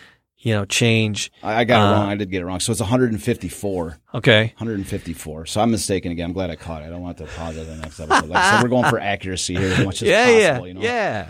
S3: you know, change?
S4: I, I got it
S3: Uh,
S4: wrong. I did get it wrong. So it's 154.
S3: Okay,
S4: 154. So I'm mistaken again. I'm glad I caught it. I don't want to pause it in the next episode. Like said, we're going for [LAUGHS] accuracy here as much as
S3: yeah,
S4: possible.
S3: yeah,
S4: you know?
S3: yeah.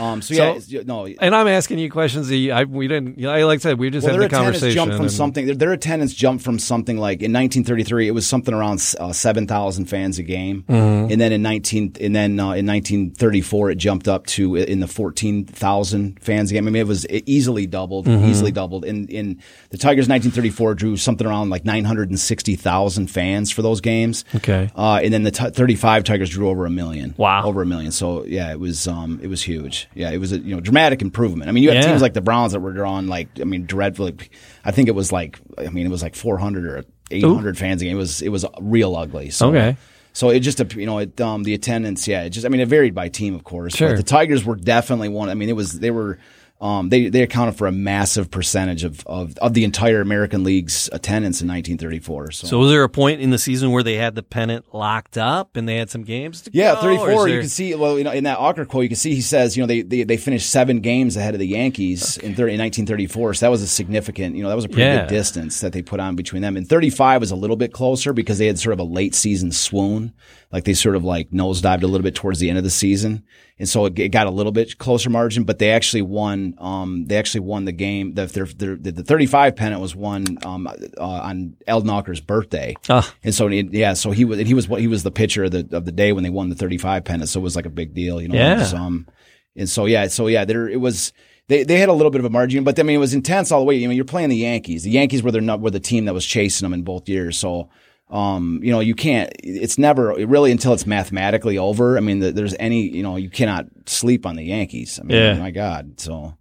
S4: Um, so,
S3: So-
S4: yeah, no.
S3: And I'm asking you questions that you, I we didn't. You know, like I said, we just
S4: Well,
S3: a
S4: attendance
S3: conversation.
S4: jumped from
S3: and-
S4: something. Their, their attendance jumped from something like in 1933, it was something around uh, 7,000 fans a game,
S3: Mm-hmm.
S4: and then in 19 and then uh, in 1934, it jumped up to uh, in the 14,000 fans a game. I mean, it was easily doubled,
S3: Mm-hmm.
S4: easily doubled. In in the Tigers, 1934 drew something around like 960,000 fans for those games.
S3: Okay.
S4: Uh, and then the t- 35 Tigers drew over a million.
S3: Wow.
S4: Over a million. So yeah, it was um it was huge. Yeah, it was a you know dramatic improvement. I mean, you had
S3: Yeah.
S4: teams like the Browns that were drawing like I mean dreadfully. I think it was like I mean it was like 400 or 800 fans a game. It was it was real ugly. So,
S3: Okay.
S4: So it just you know it um the attendance yeah it just I mean it varied by team of course.
S3: Sure.
S4: But the Tigers were definitely one. I mean it was they were. Um, they they accounted for a massive percentage of, of, of the entire American League's attendance in 1934. So,
S3: So was there a point in the season where they had the pennant locked up and they had some games? To
S4: Yeah,
S3: go, or
S4: 34.
S3: is
S4: You
S3: there-
S4: can see, well, you know, in that Auker quote, you can see he says, you know, they they, they finished seven games ahead of the Yankees in, 30, in 1934. So that was a significant, you know, that was a pretty
S3: Yeah.
S4: good distance that they put on between them. And 35 was a little bit closer because they had sort of a late season swoon. Like they sort of like nosedived a little bit towards the end of the season. And so it, it got a little bit closer margin, but they actually won, um, they actually won the game. The, their, their, the 35 pennant was won, um, uh, on Elden Auker's birthday.
S3: Ah.
S4: And so, yeah, so he was, he was what he was the pitcher of the of the day when they won the 35 pennant. So it was like a big deal, you know.
S3: Yeah.
S4: Was, um, and so yeah, so yeah, there it was. They they had a little bit of a margin, but I mean it was intense all the way. I mean you're playing the Yankees. The Yankees were their not were the team that was chasing them in both years. So. Um, you know, you can't, it's never really until it's mathematically over. I mean, there's any, you know, you cannot sleep on the Yankees. I mean,
S3: Yeah.
S4: my God. So,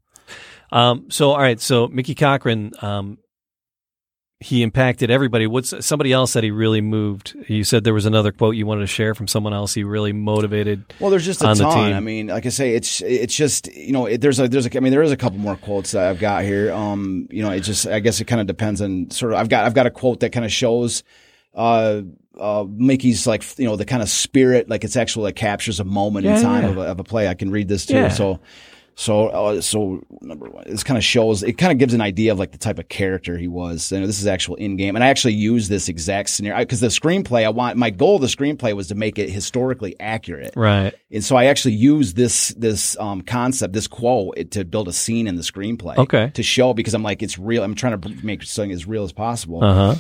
S3: Um, so all right, so Mickey Cochrane, um, he impacted everybody. What's somebody else that he really moved? You said there was another quote you wanted to share from someone else. He really motivated.
S4: Well, there's just a
S3: the
S4: ton. I mean, like I say, it's it's just you know, it, there's a there's a I mean, there is a couple more quotes that I've got here. Um, you know, it just I guess it kind of depends on sort of. I've got I've got a quote that kind of shows. Uh, uh, Mickey's like you know the kind of spirit, like it's actually like captures a moment
S3: Yeah,
S4: in time
S3: yeah.
S4: of, a, of a play. I can read this too.
S3: Yeah.
S4: So, so uh, so number one, this kind of shows. It kind of gives an idea of like the type of character he was. You know, this is actual in game, and I actually use this exact scenario because the screenplay. I want my goal of the screenplay was to make it historically accurate.
S3: Right.
S4: And so I actually use this this um, concept, this quote, it- to build a scene in the screenplay.
S3: Okay.
S4: To show because I'm like it's real. I'm trying to make something as real as possible.
S3: Uh huh.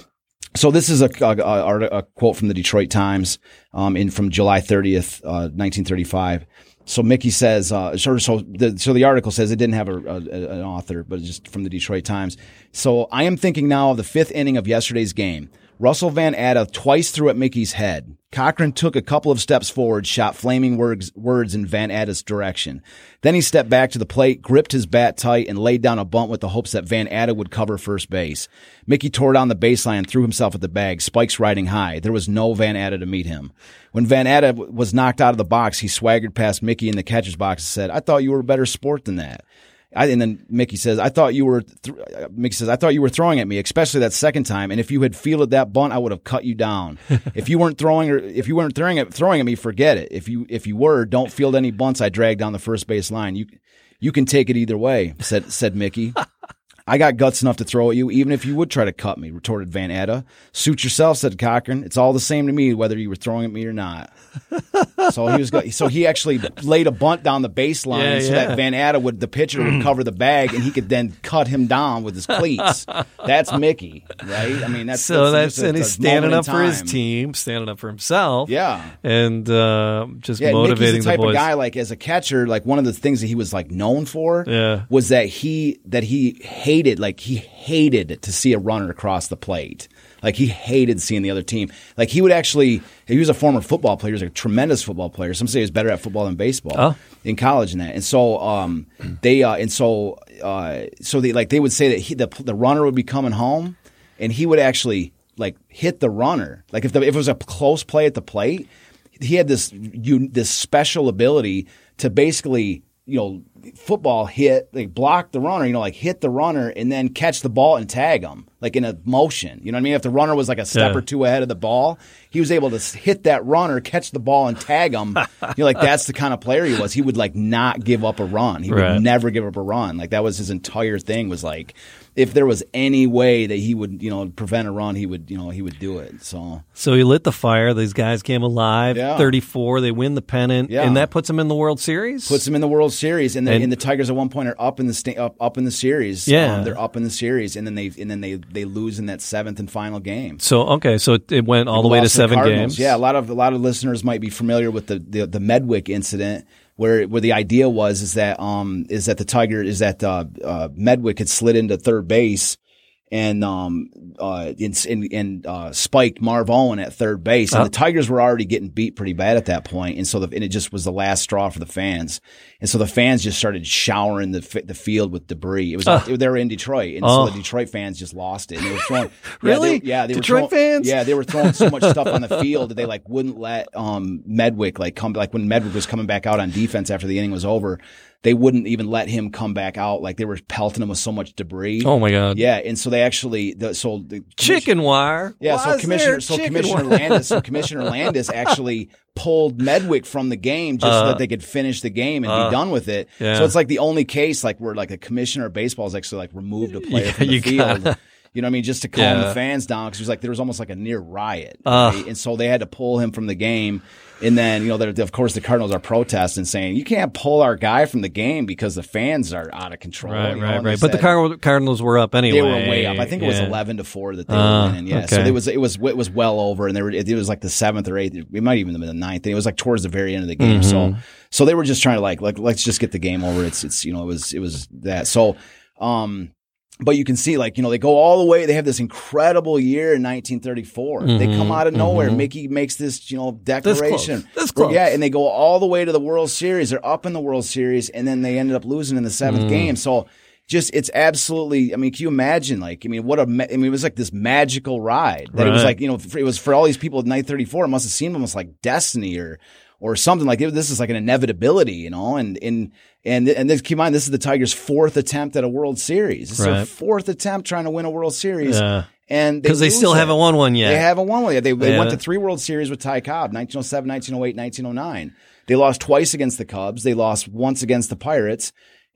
S4: So this is a, a, a, quote from the Detroit Times um, in from July 30th, uh, 1935. So Mickey says, uh, so, so the, so the article says it didn't have a, a, an author, but just from the Detroit Times. So I am thinking now of the fifth inning of yesterday's game. Russell Van Atta twice threw at Mickey's head. Cochrane took a couple of steps forward, shot flaming words, words in Van Atta's direction. Then he stepped back to the plate, gripped his bat tight, and laid down a bunt with the hopes that Van Atta would cover first base. Mickey tore down the baseline and threw himself at the bag, spikes riding high. There was no Van Atta to meet him. When Van Atta was knocked out of the box, he swaggered past Mickey in the catcher's box and said, I thought you were a better sport than that. I, and then Mickey says, "I thought you were." Th- Mickey says, "I thought you were throwing at me, especially that second time. And if you had fielded that bunt, I would have cut you down. [LAUGHS] if you weren't throwing, or if you weren't throwing at throwing at me, forget it. If you if you were, don't field any bunts. I dragged down the first base line. You you can take it either way," said said Mickey. [LAUGHS] I got guts enough to throw at you, even if you would try to cut me, retorted Van Atta. Suit yourself, said Cochrane. It's all the same to me whether you were throwing at me or not. [LAUGHS] so he was, go- so he actually laid a bunt down the baseline
S3: Yeah,
S4: so
S3: yeah.
S4: that Van Atta would, the pitcher would [CLEARS THROAT] cover the bag and he could then cut him down with his cleats. That's Mickey, right? I mean, that's
S3: so that's,
S4: just a-
S3: and he's standing up for his team, standing up for himself.
S4: Yeah.
S3: and uh, just
S4: Yeah,
S3: motivating
S4: Mickey's the type
S3: the
S4: of guy like as a catcher, like one of the things that he was like known for
S3: Yeah.
S4: was that he that he hated like he hated to see a runner across the plate. Like he hated seeing the other team. Like he would actually he was a former football player, he was a tremendous football player. Some say he was better at football than baseball
S3: Oh.
S4: in college and that. And so um they uh and so uh so they like they would say that he, the the runner would be coming home and he would actually like hit the runner. Like if the, if it was a close play at the plate, he had this you, this special ability to basically you know football hit like block the runner you know like hit the runner and then catch the ball and tag him like in a motion. You know what i mean? If the runner was like a step
S3: Yeah.
S4: or two ahead of the ball he was able to hit that runner catch the ball and tag him. [LAUGHS] You know like that's the kind of player he was. He would like not give up a run. He would never give up a run. Like that was his entire thing was like if there was any way that he would you know prevent a run he would you know he would do it so
S3: So he lit the fire. These guys came alive.
S4: Yeah.
S3: 34. They win the pennant.
S4: Yeah.
S3: And that puts them in the World Series.
S4: puts them in the World Series, and the,
S3: And-
S4: and, the Tigers at one point are up in the sta- up up in the series.
S3: Yeah.
S4: Um, they're up in the series, and then they and then they they lose in that seventh and final game.
S3: so, okay. So it- went all the way to seven
S4: Cardinals.
S3: games.
S4: Yeah, a lot of a lot of listeners might be familiar with the the, the Medwick incident. Where, where the idea was is that um is that the Tiger is that uh, uh Medwick had slid into third base and um uh and and, and uh spiked Marv Owen at third base and
S3: Oh.
S4: the Tigers were already getting beat pretty bad at that point and so the, and it just was the last straw for the fans and so the fans just started showering the the field with debris it was they were in Detroit and
S3: Oh.
S4: so the Detroit fans just lost it and they were throwing
S3: Really? [LAUGHS]
S4: yeah they, yeah, they
S3: Detroit
S4: were throwing,
S3: fans?
S4: yeah they were throwing so much stuff on the [LAUGHS] field that they like wouldn't let um Medwick like come like when Medwick was coming back out on defense after the inning was over they wouldn't even let him come back out like they were pelting him with so much debris
S3: Oh, my God.
S4: yeah, and so they actually the, so the
S3: Chicken wire.
S4: Yeah,
S3: Why
S4: so commissioner so Commissioner
S3: wire?
S4: Landis so [LAUGHS] Commissioner Landis actually pulled Medwick from the game just so that they could finish the game and be done with it.
S3: Uh. yeah.
S4: So it's like the only case like where like a commissioner of baseball has actually like removed a player
S3: Yeah,
S4: from the
S3: you
S4: field.
S3: gotta-
S4: You know what I mean? Just to calm
S3: Yeah.
S4: the fans down because it was like there was almost like a near riot,
S3: Ugh.
S4: right? and so they had to pull him from the game. And then you know, of course, the Cardinals are protesting, saying you can't pull our guy from the game because the fans are out of control.
S3: Right,
S4: you know,
S3: right, right. But the
S4: said-
S3: Car- Cardinals were up anyway.
S4: they were way up. I think it was
S3: Yeah.
S4: eleven to four that they
S3: Ah,
S4: were winning. Yeah, so it was it was it was well over, and they were it, was like the seventh or eighth. It might even have been the ninth. It was like towards the very end of the game.
S3: Mm-hmm.
S4: So so they were just trying to like like let's just get the game over. It's it's you know it was it was that. So um. But you can see, like, you know, they go all the way. They have this incredible year in 1934. They come out of nowhere. Mickey makes this, you know, declaration.
S3: Mm-hmm, This close.
S4: Yeah, and they go all the way to the World Series. They're up in the World Series, and then they ended up losing in the seventh
S3: Mm.
S4: game. So just it's absolutely. I mean, can you imagine? Like, I mean, what a. ma- I mean, it was like this magical ride. That it was like you know, it was for all these people at night thirty four. It must have seemed almost like destiny or or something like it, this is like an inevitability, you know. And and and and this, keep in mind, this is the Tigers' fourth attempt at a World Series. This is their fourth attempt trying to win a World Series.
S3: Yeah.
S4: And
S3: Because they
S4: lose
S3: still
S4: it.
S3: haven't won one yet.
S4: They haven't won one yet. They, they went to three World Series with Ty Cobb, 1907, 1908, 1909. They lost twice against the Cubs. They lost once against the Pirates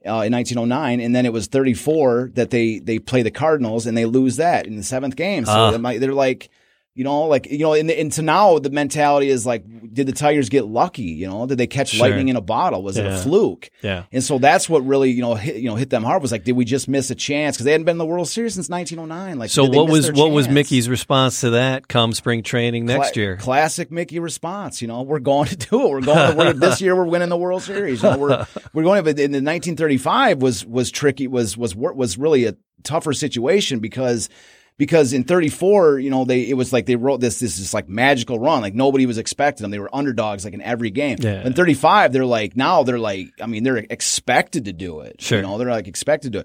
S4: uh, in 1909, and then it was 34 that they they play the Cardinals and they lose that in the seventh game. So they might- they're like You know, like you know, and, and to now the mentality is like, did the Tigers get lucky? You know, did they catch
S3: Sure.
S4: lightning in a bottle? Was it a fluke?
S3: Yeah.
S4: And so that's what really you know hit you know hit them hard was like, did we just miss a chance because they hadn't been in the World Series since 1909? Like,
S3: So what was what was? Mickey's response to that come spring training next
S4: Cla-
S3: year?
S4: Classic Mickey response. You know, we're going to do it. We're going. we're, [LAUGHS] this year, we're winning the World Series. You know, we're we're going. But in the 1935 was was tricky. Was was was really a tougher situation because. Because in 34, you know, they it was like they wrote this this this like magical run, like nobody was expecting them. They were underdogs like in every game.
S3: Yeah.
S4: In 35, they're like now they're like, I mean, they're expected to do it.
S3: Sure.
S4: You know, they're like expected to.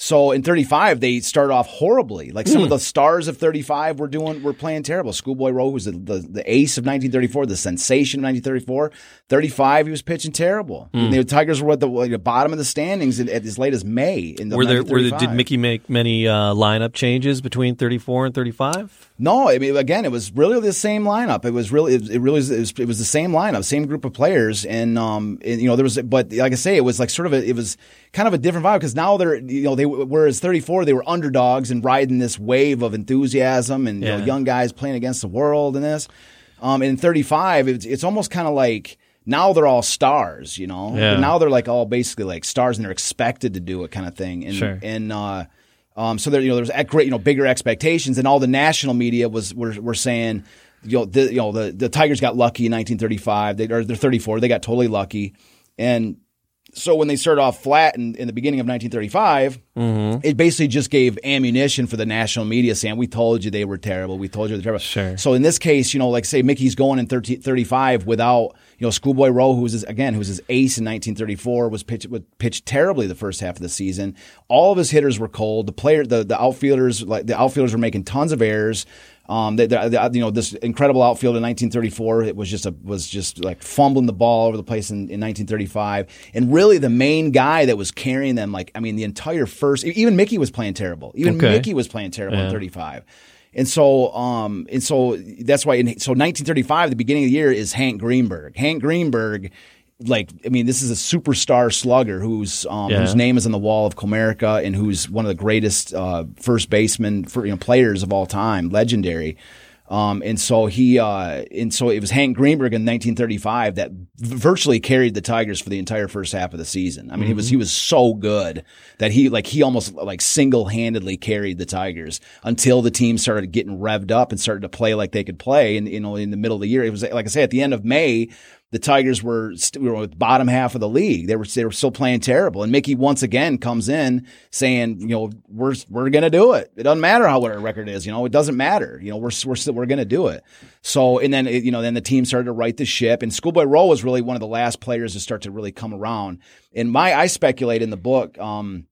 S4: So in 35, they start off horribly. Like
S3: Hmm.
S4: some of the stars of 35 were doing, were playing terrible. Schoolboy Rowe was the, the, the ace of 1934, the sensation of 1934. 35, he was pitching terrible.
S3: Hmm.
S4: The Tigers were at the, like, the bottom of the standings in, at as late as May. In the
S3: Were there, were there did Mickey make many uh, lineup changes between 34 and 35?
S4: No, I mean, again, it was really the same lineup. It was really, it, it really, it was, it was the same lineup, same group of players, and um, and, you know, there was, but like I say, it was like sort of a, it was kind of a different vibe because now they're, you know, they whereas thirty four they were underdogs and riding this wave of enthusiasm and you know, young guys playing against the world and this, um, and in thirty five it's it's almost kind of like. Now they're all stars, you know.
S3: Yeah.
S4: Now they're like all basically like stars, and they're expected to do it, kind of thing. And
S3: Sure.
S4: and uh, um, so there, you know, there's great, you know, bigger expectations, and all the national media was were, were saying, you know, the, you know, the, the Tigers got lucky in 1935. They or they're 34. They got totally lucky, and so when they started off flat in, in the beginning of 1935, mm-hmm. it basically just gave ammunition for the national media saying, "We told you they were terrible. We told you they were terrible."
S3: Sure.
S4: So in this case, you know, like say Mickey's going in 30, 35 without, you know, Schoolboy Rowe, who was his, again, who was his ace in 1934, was pitched was pitched terribly the first half of the season. All of his hitters were cold. The player, the the outfielders, like the outfielders were making tons of errors. Um, they, they, they- you know, this incredible outfield in 1934, it was just a was just like fumbling the ball over the place in, in 1935. And really, the main guy that was carrying them, like I mean, the entire first, even Mickey was playing terrible. Even
S3: Okay.
S4: Mickey was playing terrible in 35. And so, um, and so that's why. In, so 1935, the beginning of the year is Hank Greenberg. Hank Greenberg, like, I mean, this is a superstar slugger who's um,
S3: Yeah.
S4: whose name is on the wall of Comerica and who's one of the greatest uh, first baseman for you know players of all time, legendary. Um, and so he, uh, and so it was Hank Greenberg in 1935 that virtually carried the Tigers for the entire first half of the season. I mean, he was, he was so good that he, like, he almost like single handedly carried the Tigers until the team started getting revved up and started to play like they could play. And, you know, in the middle of the year, it was like I say, at the end of May, the Tigers were, st- were at the bottom half of the league. They were they were still playing terrible. And Mickey once again comes in saying, you know, we're we're gonna do it. It doesn't matter how what our record is. You know, it doesn't matter. You know, we're we're still, we're gonna do it. So and then it- you know then the team started to right the ship. And Schoolboy Rowe was really one of the last players to start to really come around. And my I speculate in the book. um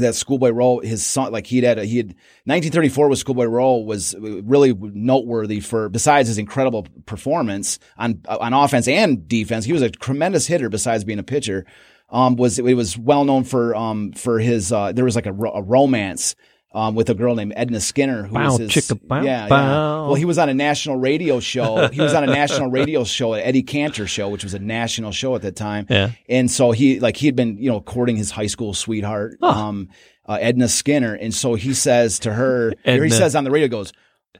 S4: that Schoolboy Rowe his son, like he'd had, a, he had 1934 with Schoolboy Rowe was really noteworthy for besides his incredible performance on on offense and defense. He was a tremendous hitter besides being a pitcher. Um, was it was well known for um for his uh, there was like a, a romance. Um, with a girl named Edna Skinner, who
S3: Bow,
S4: was his,
S3: chicka, bow,
S4: yeah, yeah. Well, he was on a national radio show. He was on a national radio show, an Eddie Cantor show, which was a national show at that time.
S3: Yeah.
S4: And so he like he had been you know courting his high school sweetheart, um, uh, Edna Skinner, and so he says to her, or he says on the radio, goes.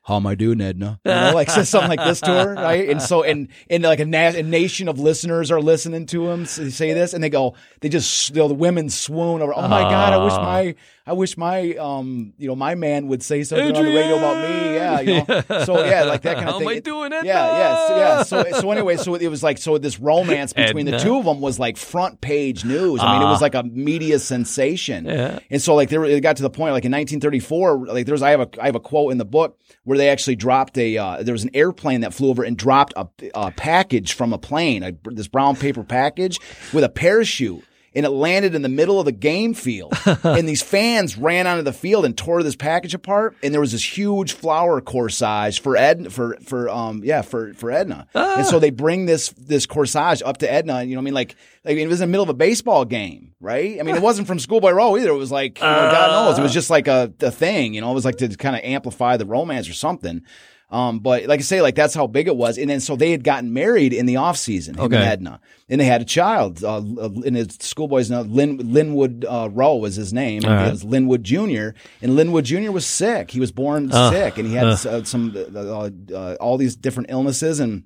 S4: How am I doing, Edna? You know, like says something like this to her, right? And so, and and like a, na- a nation of listeners are listening to him say this, and they go, they just, you know, the women swoon over. Oh my god, I wish my, I wish my, um, you know, my man would say something on the radio about me. Yeah, you know. So yeah, like that kind of [LAUGHS]
S3: How
S4: thing.
S3: am I doing, it?
S4: Yeah, so, yeah. So, so anyway, so it was like, so this romance [LAUGHS] between the two of them was like front page news. I mean, it was like a media sensation.
S3: Yeah.
S4: And so like there, it got to the point like in 1934, like there's I have a I have a quote in the book where they actually dropped a uh, there was an airplane that flew over and dropped a, a package from a plane, a, this brown paper package with a parachute. And it landed in the middle of the game field. [LAUGHS] and these fans ran onto the field and tore this package apart. And there was this huge flower corsage for Ed for for um yeah for for Edna. And so they bring this this corsage up to Edna. You know, what I mean, like like it was in the middle of a baseball game, right? I mean, it wasn't from Schoolboy Rowe either. It was like, you know, God knows, it was just like a, a thing. You know, it was like to kind of amplify the romance or something. Um, but like I say, like that's how big it was. And then so they had gotten married in the off season,
S3: Okay.
S4: and Edna, and they had a child. Uh, in his schoolboy's now, Lin, Lynwood uh, Rowe was his name.
S3: All right.
S4: It was Lynwood Jr. And Lynwood Jr. was sick. He was born
S3: Uh,
S4: sick, and he had uh, some uh, uh, all these different illnesses. And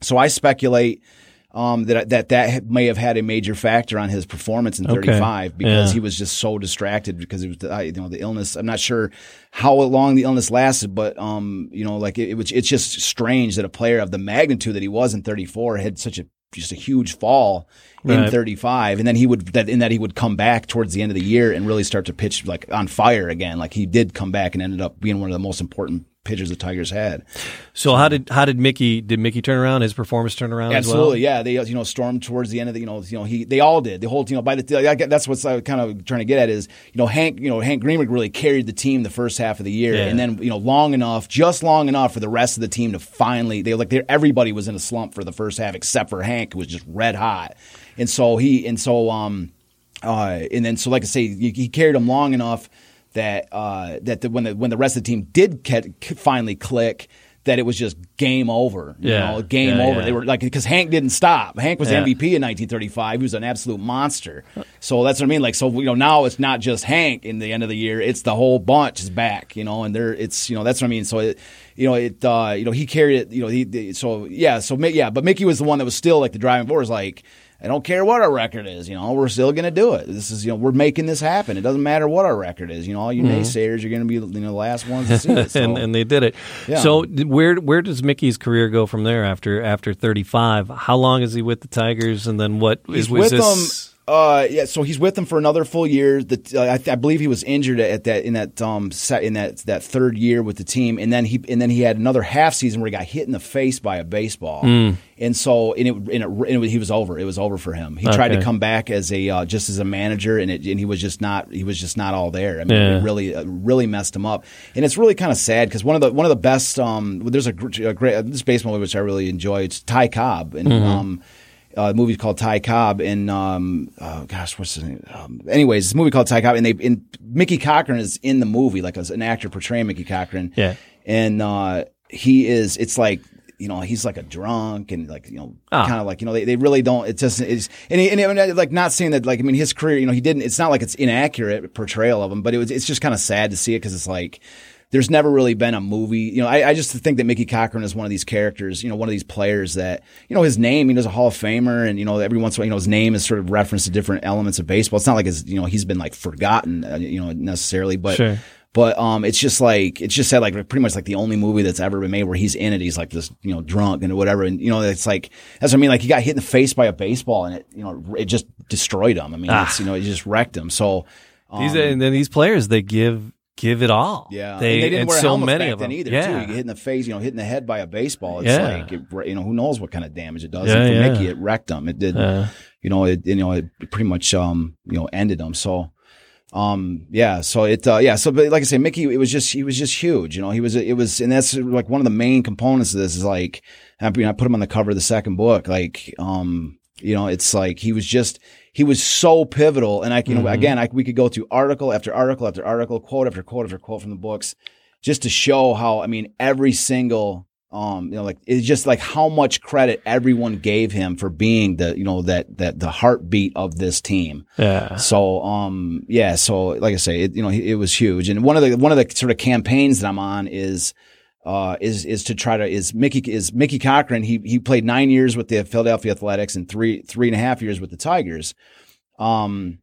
S4: so I speculate um, that that that may have had a major factor on his performance in
S3: Okay.
S4: 35 because
S3: Yeah.
S4: he was just so distracted because it was you know the illness. I'm not sure how long the illness lasted, but um, you know, like it, it was it's just strange that a player of the magnitude that he was in 34 had such a just a huge fall in
S3: Right.
S4: 35 and then he would that in that he would come back towards the end of the year and really start to pitch like on fire again like he did come back and ended up being one of the most important pitchers the Tigers had.
S3: So how did how did Mickey did Mickey turn around? His performance turn around
S4: Absolutely,
S3: as well.
S4: yeah. They you know stormed towards the end of the you know you know he they all did the whole you know by the I that's what's I kind of trying to get at is you know Hank you know Hank Greenberg really carried the team the first half of the year
S3: Yeah.
S4: and then you know long enough just long enough for the rest of the team to finally they like everybody was in a slump for the first half except for Hank who was just red hot and so he and so um uh and then so like I say he, he carried them long enough that uh that the, when the when the rest of the team did ca- finally click. That it was just game over, you
S3: Yeah.
S4: know, game
S3: Yeah,
S4: over.
S3: yeah.
S4: They were like because Hank didn't stop. Hank was
S3: Yeah.
S4: MVP in 1935. He was an absolute monster. So that's what I mean. Like so, you know, now it's not just Hank in the end of the year. It's the whole bunch is back. You know, and they're it's you know that's what I mean. So it, you know it uh, you know he carried it. You know he so yeah so yeah, but Mickey was the one that was still like the driving force. Like I don't care what our record is. You know, we're still going to do it. This is you know we're making this happen. It doesn't matter what our record is. You know, all you mm-hmm. naysayers, you're going to be you know the last ones to [LAUGHS] see it. So.
S3: and, and they did it.
S4: Yeah.
S3: So where where does Mickey's career go from there after after 35? How long is he with the Tigers and then what is
S4: He's
S3: was
S4: with
S3: this
S4: them. Uh, yeah, so he's with them for another full year. The, uh, I, th- I believe he was injured at that in that um set, in that that third year with the team, and then he and then he had another half season where he got hit in the face by a baseball,
S3: Hmm.
S4: and so and it, and it, and it he was over. It was over for him. He tried to come back as a uh, just as a manager, and it and he was just not he was just not all there. I mean,
S3: Yeah.
S4: it really uh, really messed him up, and it's really kind of sad because one of the one of the best um there's a, a great this baseball movie which I really enjoy. It's Ty Cobb and
S3: Mm-hmm.
S4: um uh, a movie called Ty Cobb, and um, oh gosh, what's his name? Um, anyways, this movie called Ty Cobb, and they and Mickey Cochrane is in the movie, like as an actor portraying Mickey Cochrane.
S3: Yeah.
S4: and uh, he is. It's like you know he's like a drunk and like you know
S3: Ah.
S4: kind of like you know they, they really don't. It just it's and, he, and, he- and I- like not saying that like I mean his career you know he didn't. It's not like it's inaccurate portrayal of him, but it was it's just kind of sad to see it because it's like there's never really been a movie. You know, I, I just think that Mickey Cochrane is one of these characters, you know, one of these players that, you know, his name, he was a Hall of Famer and, you know, every once in a while, you know, his name is sort of referenced to different elements of baseball. It's not like his, you know, he's been like forgotten, uh, you know, necessarily, but,
S3: Sure.
S4: but, um, it's just like, it's just said like pretty much like the only movie that's ever been made where he's in it. He's like this, you know, drunk and whatever. And, you know, it's like, that's what I mean. Like he got hit in the face by a baseball and it, you know, it just destroyed him. I mean,
S3: Ah.
S4: it's, you know, it just wrecked him. So, um,
S3: These and then these players they give give it all.
S4: Yeah,
S3: they,
S4: and they didn't wear
S3: so
S4: helmets
S3: many
S4: back
S3: of
S4: then
S3: them
S4: either.
S3: Yeah,
S4: too. You get hit in the face, you know, hit in the head by a baseball. It's
S3: Yeah.
S4: like it, you know, who knows what kind of damage it does.
S3: Yeah,
S4: and for
S3: yeah.
S4: Mickey, it wrecked him. It did.
S3: Yeah.
S4: You know, it you know it pretty much um you know ended him. So. Um. Yeah. So it. Uh, yeah. So, but like I say, Mickey, it was just he was just huge. You know, he was. It was, and that's like one of the main components of this is like, I mean, I put him on the cover of the second book. Like, um, you know, it's like he was just he was so pivotal. And I, you know, again, I we could go through article after article after article, quote after quote after quote from the books, just to show how. I mean, every single. Um, you know, like it's just like how much credit everyone gave him for being the, you know, that that the heartbeat of this team.
S3: yeah.
S4: So, um, yeah. So, like I say, it, you know, it, it was huge. And one of the one of the sort of campaigns that I'm on is, uh, is is to try to is Mickey is Mickey Cochrane. He he played nine years with the Philadelphia Athletics and three three and a half years with the Tigers. Um,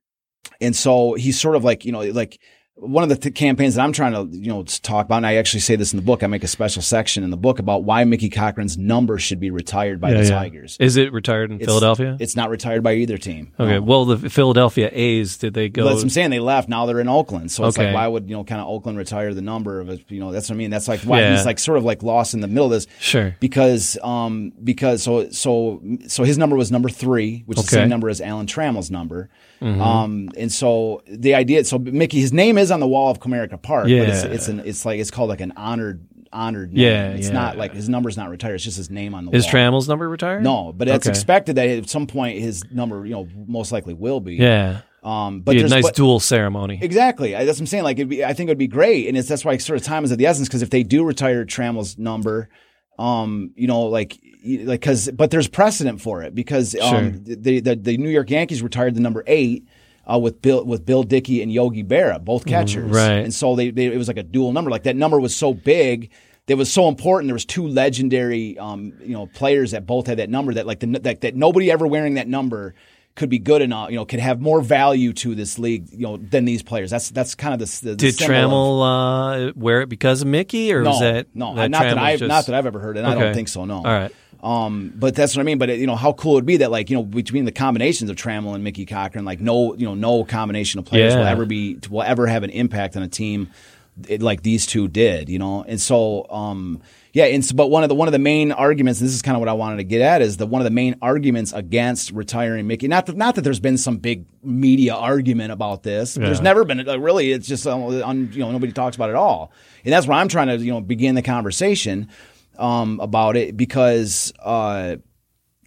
S4: and so he's sort of like you know like one of the th- campaigns that I'm trying to you know talk about. And I actually say this in the book. I make a special section in the book about why Mickey Cochrane's number should be retired by
S3: Yeah,
S4: the
S3: yeah.
S4: Tigers.
S3: Is it retired in
S4: It's-
S3: Philadelphia?
S4: It's not retired by either team.
S3: okay.
S4: No.
S3: Well, the Philadelphia A's did they go?
S4: Well, that's what I'm saying. They left. Now they're in Oakland. So it's
S3: Okay.
S4: like, why would you know, kind of Oakland retire the number of it? You know, that's what I mean. That's like why
S3: Yeah.
S4: he's like sort of like lost in the middle of this
S3: Sure.
S4: because um because so so so his number was number three, which is the same number as Alan Trammell's number.
S3: Mm-hmm.
S4: Um and so the idea so Mickey his name is on the wall of Comerica Park, but it's
S3: Yeah.
S4: it's an it's like it's called like an honored honored name.
S3: Yeah,
S4: It's
S3: yeah.
S4: not like his number's not retired, it's just his name on the wall.
S3: Is
S4: wall.
S3: Trammell's number retired?
S4: no, but it's
S3: Okay.
S4: expected that at some point his number, you know, most likely will be.
S3: Yeah.
S4: Um, but
S3: Be a nice
S4: but-
S3: dual ceremony.
S4: Exactly. I- That's what I'm saying. Like, it'd be, I think it would be great, and it's that's why sort of time is of the essence. Because if they do retire Trammell's number, um, you know, like, like, because but there's precedent for it because um, the, the the New York Yankees retired the number eight. Uh, with Bill with Bill Dickey and Yogi Berra, both catchers,
S3: Mm, right.
S4: And so they, they it was like a dual number. Like that number was so big, that was so important. There was two legendary, um, you know, players that both had that number. That like the that, that nobody ever wearing that number could be good enough. You know, could have more value to this league, you know, than these players. That's that's kind of the. the
S3: Did
S4: symbol of-
S3: Trammell uh, wear it because of Mickey, or
S4: no,
S3: was that
S4: no,
S3: that
S4: not that I've
S3: just-
S4: not that I've ever heard, and I don't think so. No.
S3: All right.
S4: Um, but that's what I mean. But you know, how cool it would be that like you know between the combinations of Trammell and Mickey Cochrane, like no you know no combination of players will ever be will ever have an impact on a team it, like these two did. You know, and so um yeah, and so, but one of the one of the main arguments, and this is kind of what I wanted to get at, is that one of the main arguments against retiring Mickey. Not that not that there's been some big media argument about this. There's
S3: Yeah.
S4: never been. Really, it's just um, on, you know nobody talks about it at all, and that's where I'm trying to you know begin the conversation um, about it because. Uh,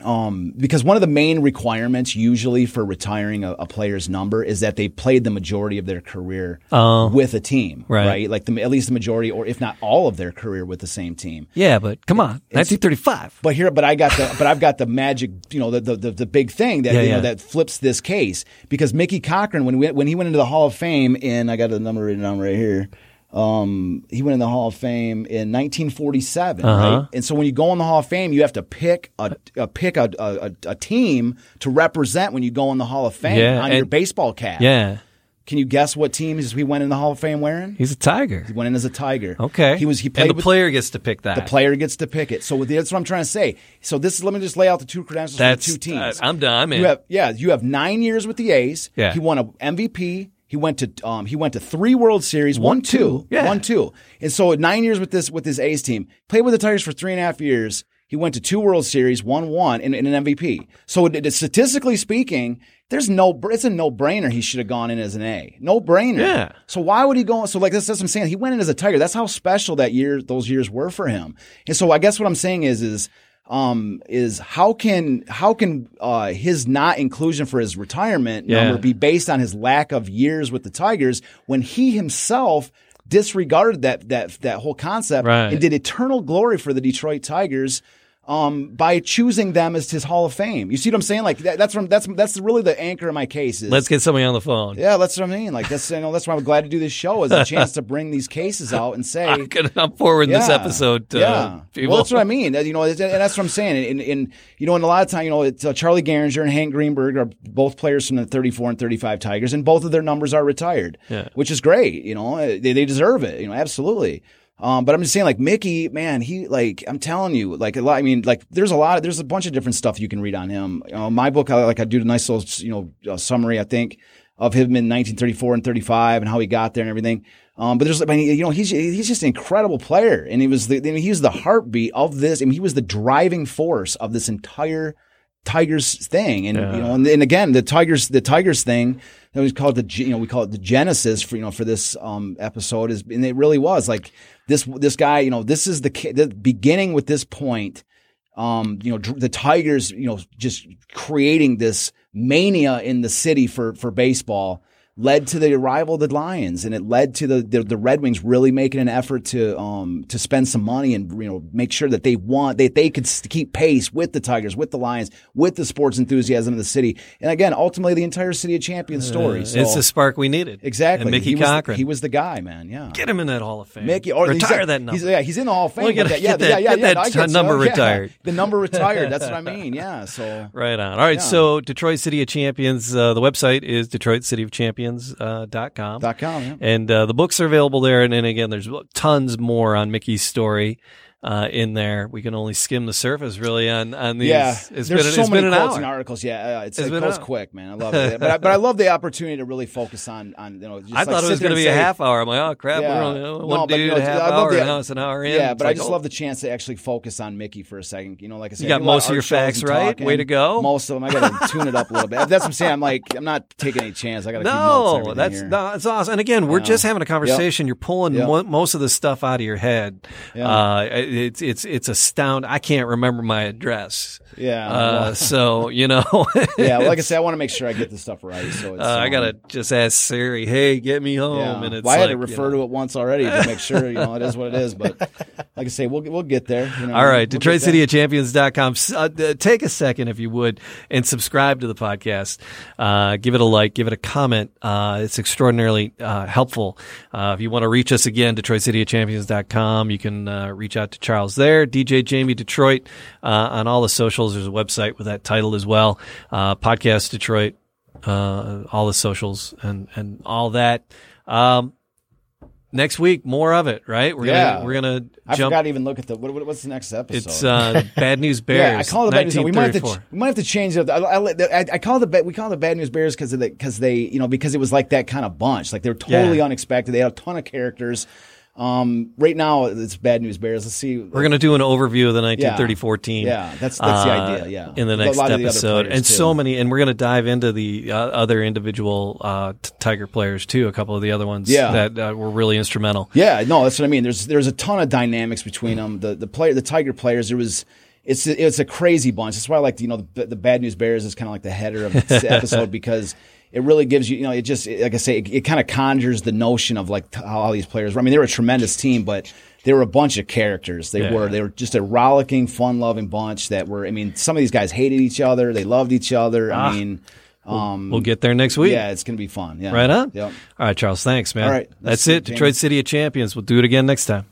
S4: um, because one of the main requirements usually for retiring a, a player's number is that they played the majority of their career
S3: Oh.
S4: with a team,
S3: Right.
S4: Like the, at least the majority, or if not all of their career with the same team.
S3: Yeah, but come on, 1935.
S4: But here, but I got the, but I've got the magic, you know, the the, the, the big thing that
S3: Yeah,
S4: you know
S3: yeah.
S4: that flips this case because Mickey Cochrane when we, when he went into the Hall of Fame in I got the number written down right here. Um, he went in the Hall of Fame in 1947,
S3: Uh-huh.
S4: right? And so when you go in the Hall of Fame, you have to pick a, a pick a, a, a team to represent when you go in the Hall of Fame
S3: Yeah,
S4: on your baseball cap.
S3: Yeah,
S4: Can you guess what teams he went in the Hall of Fame wearing?
S3: he's a tiger.
S4: He went in as a Tiger.
S3: Okay,
S4: He was he played
S3: and the
S4: with,
S3: player gets to pick that.
S4: the player gets to pick it. So that's what I'm trying to say. So this is let me just lay out the two credentials
S3: That's
S4: for the two teams.
S3: uh, I'm done. I'm in.
S4: you have yeah, you have nine years with the A's.
S3: Yeah.
S4: He won an MVP. He went to um he went to three World Series,
S3: Won
S4: one two,
S3: two. Yeah.
S4: one two. And so nine years with this with his A's team. Played with the Tigers for three and a half years. He went to two World Series, one one, and, and an MVP. So it, it- statistically speaking, there's no it's a no brainer. He should have gone in as an A, no brainer.
S3: Yeah.
S4: So why would he go? So like this, that's what I'm saying. He went in as a Tiger. That's how special that year, those years were for him. And so I guess what I'm saying is, is, um, is how can how can uh, his not inclusion for his retirement
S3: Yeah.
S4: number be based on his lack of years with the Tigers when he himself disregarded that that that whole concept
S3: Right.
S4: and did eternal glory for the Detroit Tigers um, by choosing them as his Hall of Fame. You see what I'm saying? Like that, that's from that's that's really the anchor of my case. Is,
S3: Let's get somebody on the phone.
S4: yeah, that's what I mean. Like that's you know that's why I'm glad to do this show is a [LAUGHS] chance to bring these cases out and say.
S3: I'm, gonna, I'm forwarding this episode to
S4: yeah.
S3: people.
S4: Well, that's what I mean. You know, and that's what I'm saying. And, and you know, and a lot of time, you know, it's uh, Charlie Gehringer and Hank Greenberg are both players from the 34 and 35 Tigers, and both of their numbers are retired,
S3: Yeah.
S4: which is great. You know, they, they deserve it. You know, absolutely. Um, but I'm just saying, like Mickey, man, he like I'm telling you, like a lot. I mean, like there's a lot. There's a bunch of different stuff you can read on him. You know, my book, I, like I do a nice little, you know, uh, summary. I think of him in 1934 and 35 and how he got there and everything. Um, but there's, I mean, you know, he's he's just an incredible player, and he was the I mean, he was the heartbeat of this. I mean, he was the driving force of this entire Tigers thing, and
S3: Yeah.
S4: you know, and, and again, the Tigers, the Tigers thing that we call it the you know we call it the genesis for you know for this um episode is, and it really was like this this guy, you know, this is the the beginning with this point um, you know, the Tigers, you know, just creating this mania in the city for for baseball led to the arrival of the Lions, and it led to the, the the Red Wings really making an effort to um to spend some money and you know make sure that they want they they could keep pace with the Tigers, with the Lions, with the sports enthusiasm of the city, and again, ultimately the entire city of champions story. So
S3: it's the spark we needed.
S4: exactly,
S3: And Mickey
S4: he was,
S3: Cochrane.
S4: he was the guy, man. Yeah.
S3: get him in that Hall of Fame.
S4: Mickey, or
S3: retire
S4: like-
S3: that number.
S4: He's, yeah, he's in the Hall of Fame.
S3: Well, get-
S4: but that- yeah,
S3: that-
S4: yeah, yeah,
S3: get
S4: yeah,
S3: that
S4: I get
S3: number
S4: so, yeah.
S3: retired.
S4: The number retired. That's what I [LAUGHS] mean. Yeah. So
S3: Right on. All right.
S4: Yeah.
S3: So Detroit City of Champions, uh, the website is DetroitCityOfChampions.com. Uh, dot com.
S4: dot com. Yeah.
S3: And uh, the books are available there. And then again, there's tons more on Mickey's story uh, in there. We can only skim the surface really on, on these.
S4: Yeah,
S3: It's
S4: there's
S3: been,
S4: so
S3: it's
S4: many
S3: been
S4: quotes
S3: hour.
S4: and articles. Yeah, uh, it's,
S3: It's
S4: it
S3: been
S4: goes quick, man. I love it, but I, but I love the opportunity to really focus on on you know. Just
S3: I
S4: like
S3: thought it was going to be a half hour. I'm like, oh crap,
S4: Yeah.
S3: we're only uh,
S4: No,
S3: one
S4: but, you
S3: dude,
S4: know,
S3: half
S4: I
S3: hour,
S4: the-
S3: now it's an hour in.
S4: Yeah, but I just
S3: oh.
S4: love the chance to actually focus on Mickey for a second. You know, like I said,
S3: You got
S4: I do a lot
S3: most of your facts right.
S4: talking.
S3: Way to go.
S4: Most of them, I got to [LAUGHS] tune it up a little bit. That's what I'm saying. I'm like, I'm not taking any chance. I got to keep notes. and
S3: No, that's
S4: here.
S3: no, that's awesome. And again, we're just having a conversation. You're pulling most of the stuff out of your head. It's it's it's astounding. I can't remember my address.
S4: Yeah.
S3: Uh, [LAUGHS] so you know,
S4: yeah. Well, like I [LAUGHS] said, I want to make sure I get this stuff right. So it's,
S3: uh, I
S4: um,
S3: gotta just ask Siri, "Hey, get me home."
S4: Yeah.
S3: And it's
S4: well, I had
S3: like,
S4: to
S3: you
S4: refer
S3: know.
S4: to it once already to make sure you know it is what it is. But [LAUGHS] like I say, we'll we'll get there. You know,
S3: All right,
S4: We'll.
S3: DetroitCityofChampions.com. Uh, take a second, if you would, and subscribe to the podcast. Uh, give it a like, give it a comment. Uh, it's extraordinarily uh, helpful. Uh, if you want to reach us again, DetroitCityofChampions.com. You can uh, reach out to Charles there, DJ Jamie Detroit, uh, on all the socials. There's a website with that title as well. Uh, Podcast Detroit, uh, all the socials and, and all that. Um, next week, more of it, right? We're
S4: Yeah.
S3: gonna, we're gonna
S4: I
S3: jump.
S4: forgot to even look at the what, what- what's the next episode.
S3: It's uh, [LAUGHS] Bad News Bears.
S4: Yeah, I call it the bad news. We might have to
S3: 1934.
S4: we might have to change it. I, I, I- I call the bad, we call the bad news bears because because they you know because it was like that kind of bunch. Like they were totally
S3: Yeah.
S4: unexpected. They had a ton of characters. Um, right now it's bad news bears. Let's see.
S3: We're going to do an overview of the 1934 team.
S4: Yeah, that's- that's the
S3: uh,
S4: idea, yeah.
S3: in the next
S4: of the
S3: episode, and
S4: too.
S3: so many, and we're going to dive into the uh, other individual uh, t- Tiger players too. A couple of the other ones
S4: Yeah.
S3: that uh, were really instrumental.
S4: Yeah, no, that's what I mean. There's there's a ton of dynamics between them. The the player, the Tiger players. There was. It's it's a crazy bunch. That's why I like you know the, the bad news bears is kind of like the header of this [LAUGHS] episode because it really gives you you know it just like I say it, it kind of conjures the notion of like how all these players. were. I mean, they were a tremendous team, but they were a bunch of characters. They
S3: Yeah.
S4: were they were just a rollicking, fun loving bunch that were. I mean, some of these guys hated each other. They loved each other.
S3: Ah.
S4: I mean, um,
S3: We'll get there next week.
S4: yeah, it's gonna be fun. Yeah,
S3: Right on.
S4: Yep.
S3: All right, Charles. Thanks, man.
S4: All right.
S3: That's
S4: That's it,
S3: it. Detroit City of Champions. We'll do it again next time.